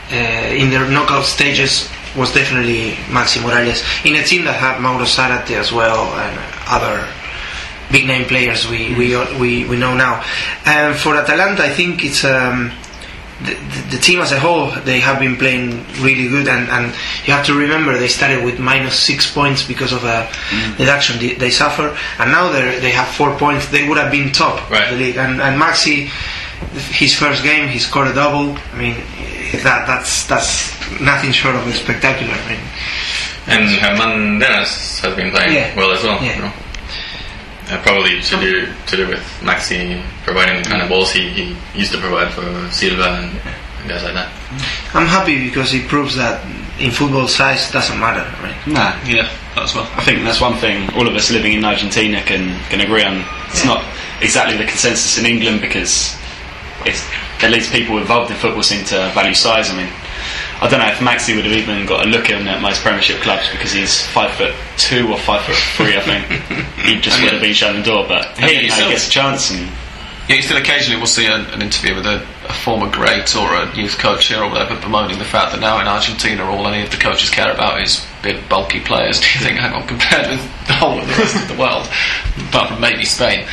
uh, in their knockout stages was definitely Maxi Morales in a team that had Mauro Zarate as well and other big name players we we we, we know now. And for Atalanta, I think it's um, the, the, team as a whole. They have been playing really good, and, and you have to remember they started with minus six points because of a deduction they, they suffer, and now they they have four points. They would have been top Right. of the league. And, and Maxi, his first game, he scored a double. I mean, that that's that's nothing short of spectacular. I mean, And Germán Denis has been playing Yeah. well as well. Yeah. You know? uh, probably to do to do with Maxi providing the kind of balls he, he used to provide for Silva and, and guys like that. I'm happy because it proves that in football size doesn't matter. Right? Nah, yeah, that's well. I think that's one thing all of us living in Argentina can, can agree on. It's not exactly the consensus in England because at least people involved in football seem to value size. I mean, I don't know if Maxi would have even got a look in at most Premiership clubs because he's five foot two or five foot three. I think <laughs> he just would have been shown the door. But he you know, still- he gets a chance and Yeah, you still occasionally will see an, an interview with a, a former great or a youth coach here or whatever bemoaning the fact that now in Argentina all any of the coaches care about is big bulky players. Do you think, hang on, <laughs> compared with the whole of the rest of the world, apart from maybe Spain,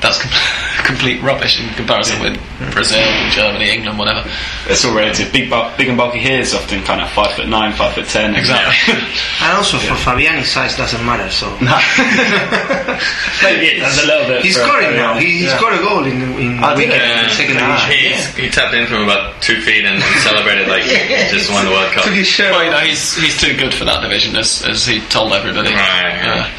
that's com- <laughs> complete rubbish in comparison with Brazil, Germany, England, whatever. it's all relative. Big, bu- big and bulky here is often kind of five foot nine, five foot ten. Exactly. <laughs> And also for Fabbiani, size doesn't matter. So <laughs> Maybe it does a little bit. he's for- scoring for- now. He, he yeah. scored a goal in in did weekend, he? second Ah, division. He tapped in from about two feet and celebrated like he just won the World Cup. Took his shirt Well, you know, he's he's too good for that division, as as he told everybody. Right, yeah.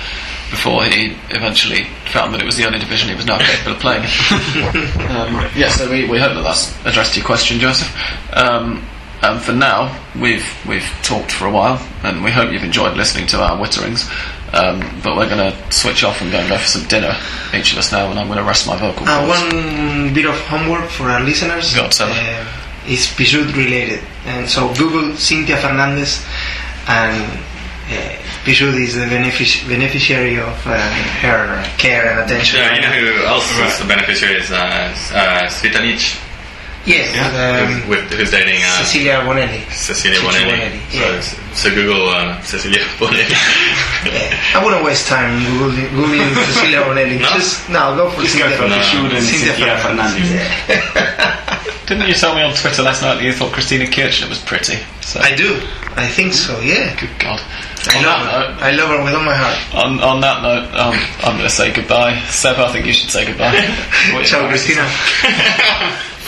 Uh, before he eventually found that it was the only division he was now capable of playing. <laughs> um, yeah, so we, we hope that that's addressed your question, Joseph. Um, and for now, we've we've talked for a while, and we hope you've enjoyed listening to our witterings. Um, but we're going to switch off and go and go for some dinner, each of us now, and I'm going to rest my vocal Uh, cords. one bit of homework for our listeners Go on, Seba. uh, is Pichut related. And so Google Cynthia Fernandez and uh, Pichut is the benefic- beneficiary of uh, her care and attention. Yeah, you know who else was the beneficiary is uh, uh, Cvitanich. Yes, um, with, who's dating uh, Cecilia Bonelli. Cecilia Cici Bonelli. Bonelli, yeah. So, so Google uh, Cecilia <laughs> Bonelli. Yeah. I wouldn't waste time googling, googling <laughs> Cecilia Bonelli. No? Just no, go for Just go for Cynthia- Jordan Cynthia Cynthia Fernandez. Fernandez. <laughs> Didn't you tell me on Twitter last night that you thought Cristina Kirchner was pretty? So, I do. I think so. Yeah. good God. I on, love her. note, I love her with all my heart. on, on that note, um, I'm going to say goodbye. Seb, I think you should say goodbye. What Ciao, you- Cristina.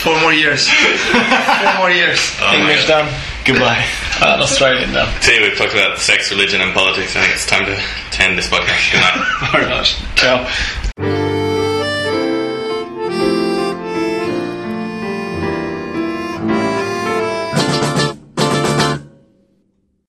Four more years. <laughs> Four more years. Oh English Dan. Goodbye. <laughs> Uh, Australian Dan. Today we've talked about sex, religion, and politics. I think it's time to, to end this podcast. Good night. <laughs> Very much. Ciao.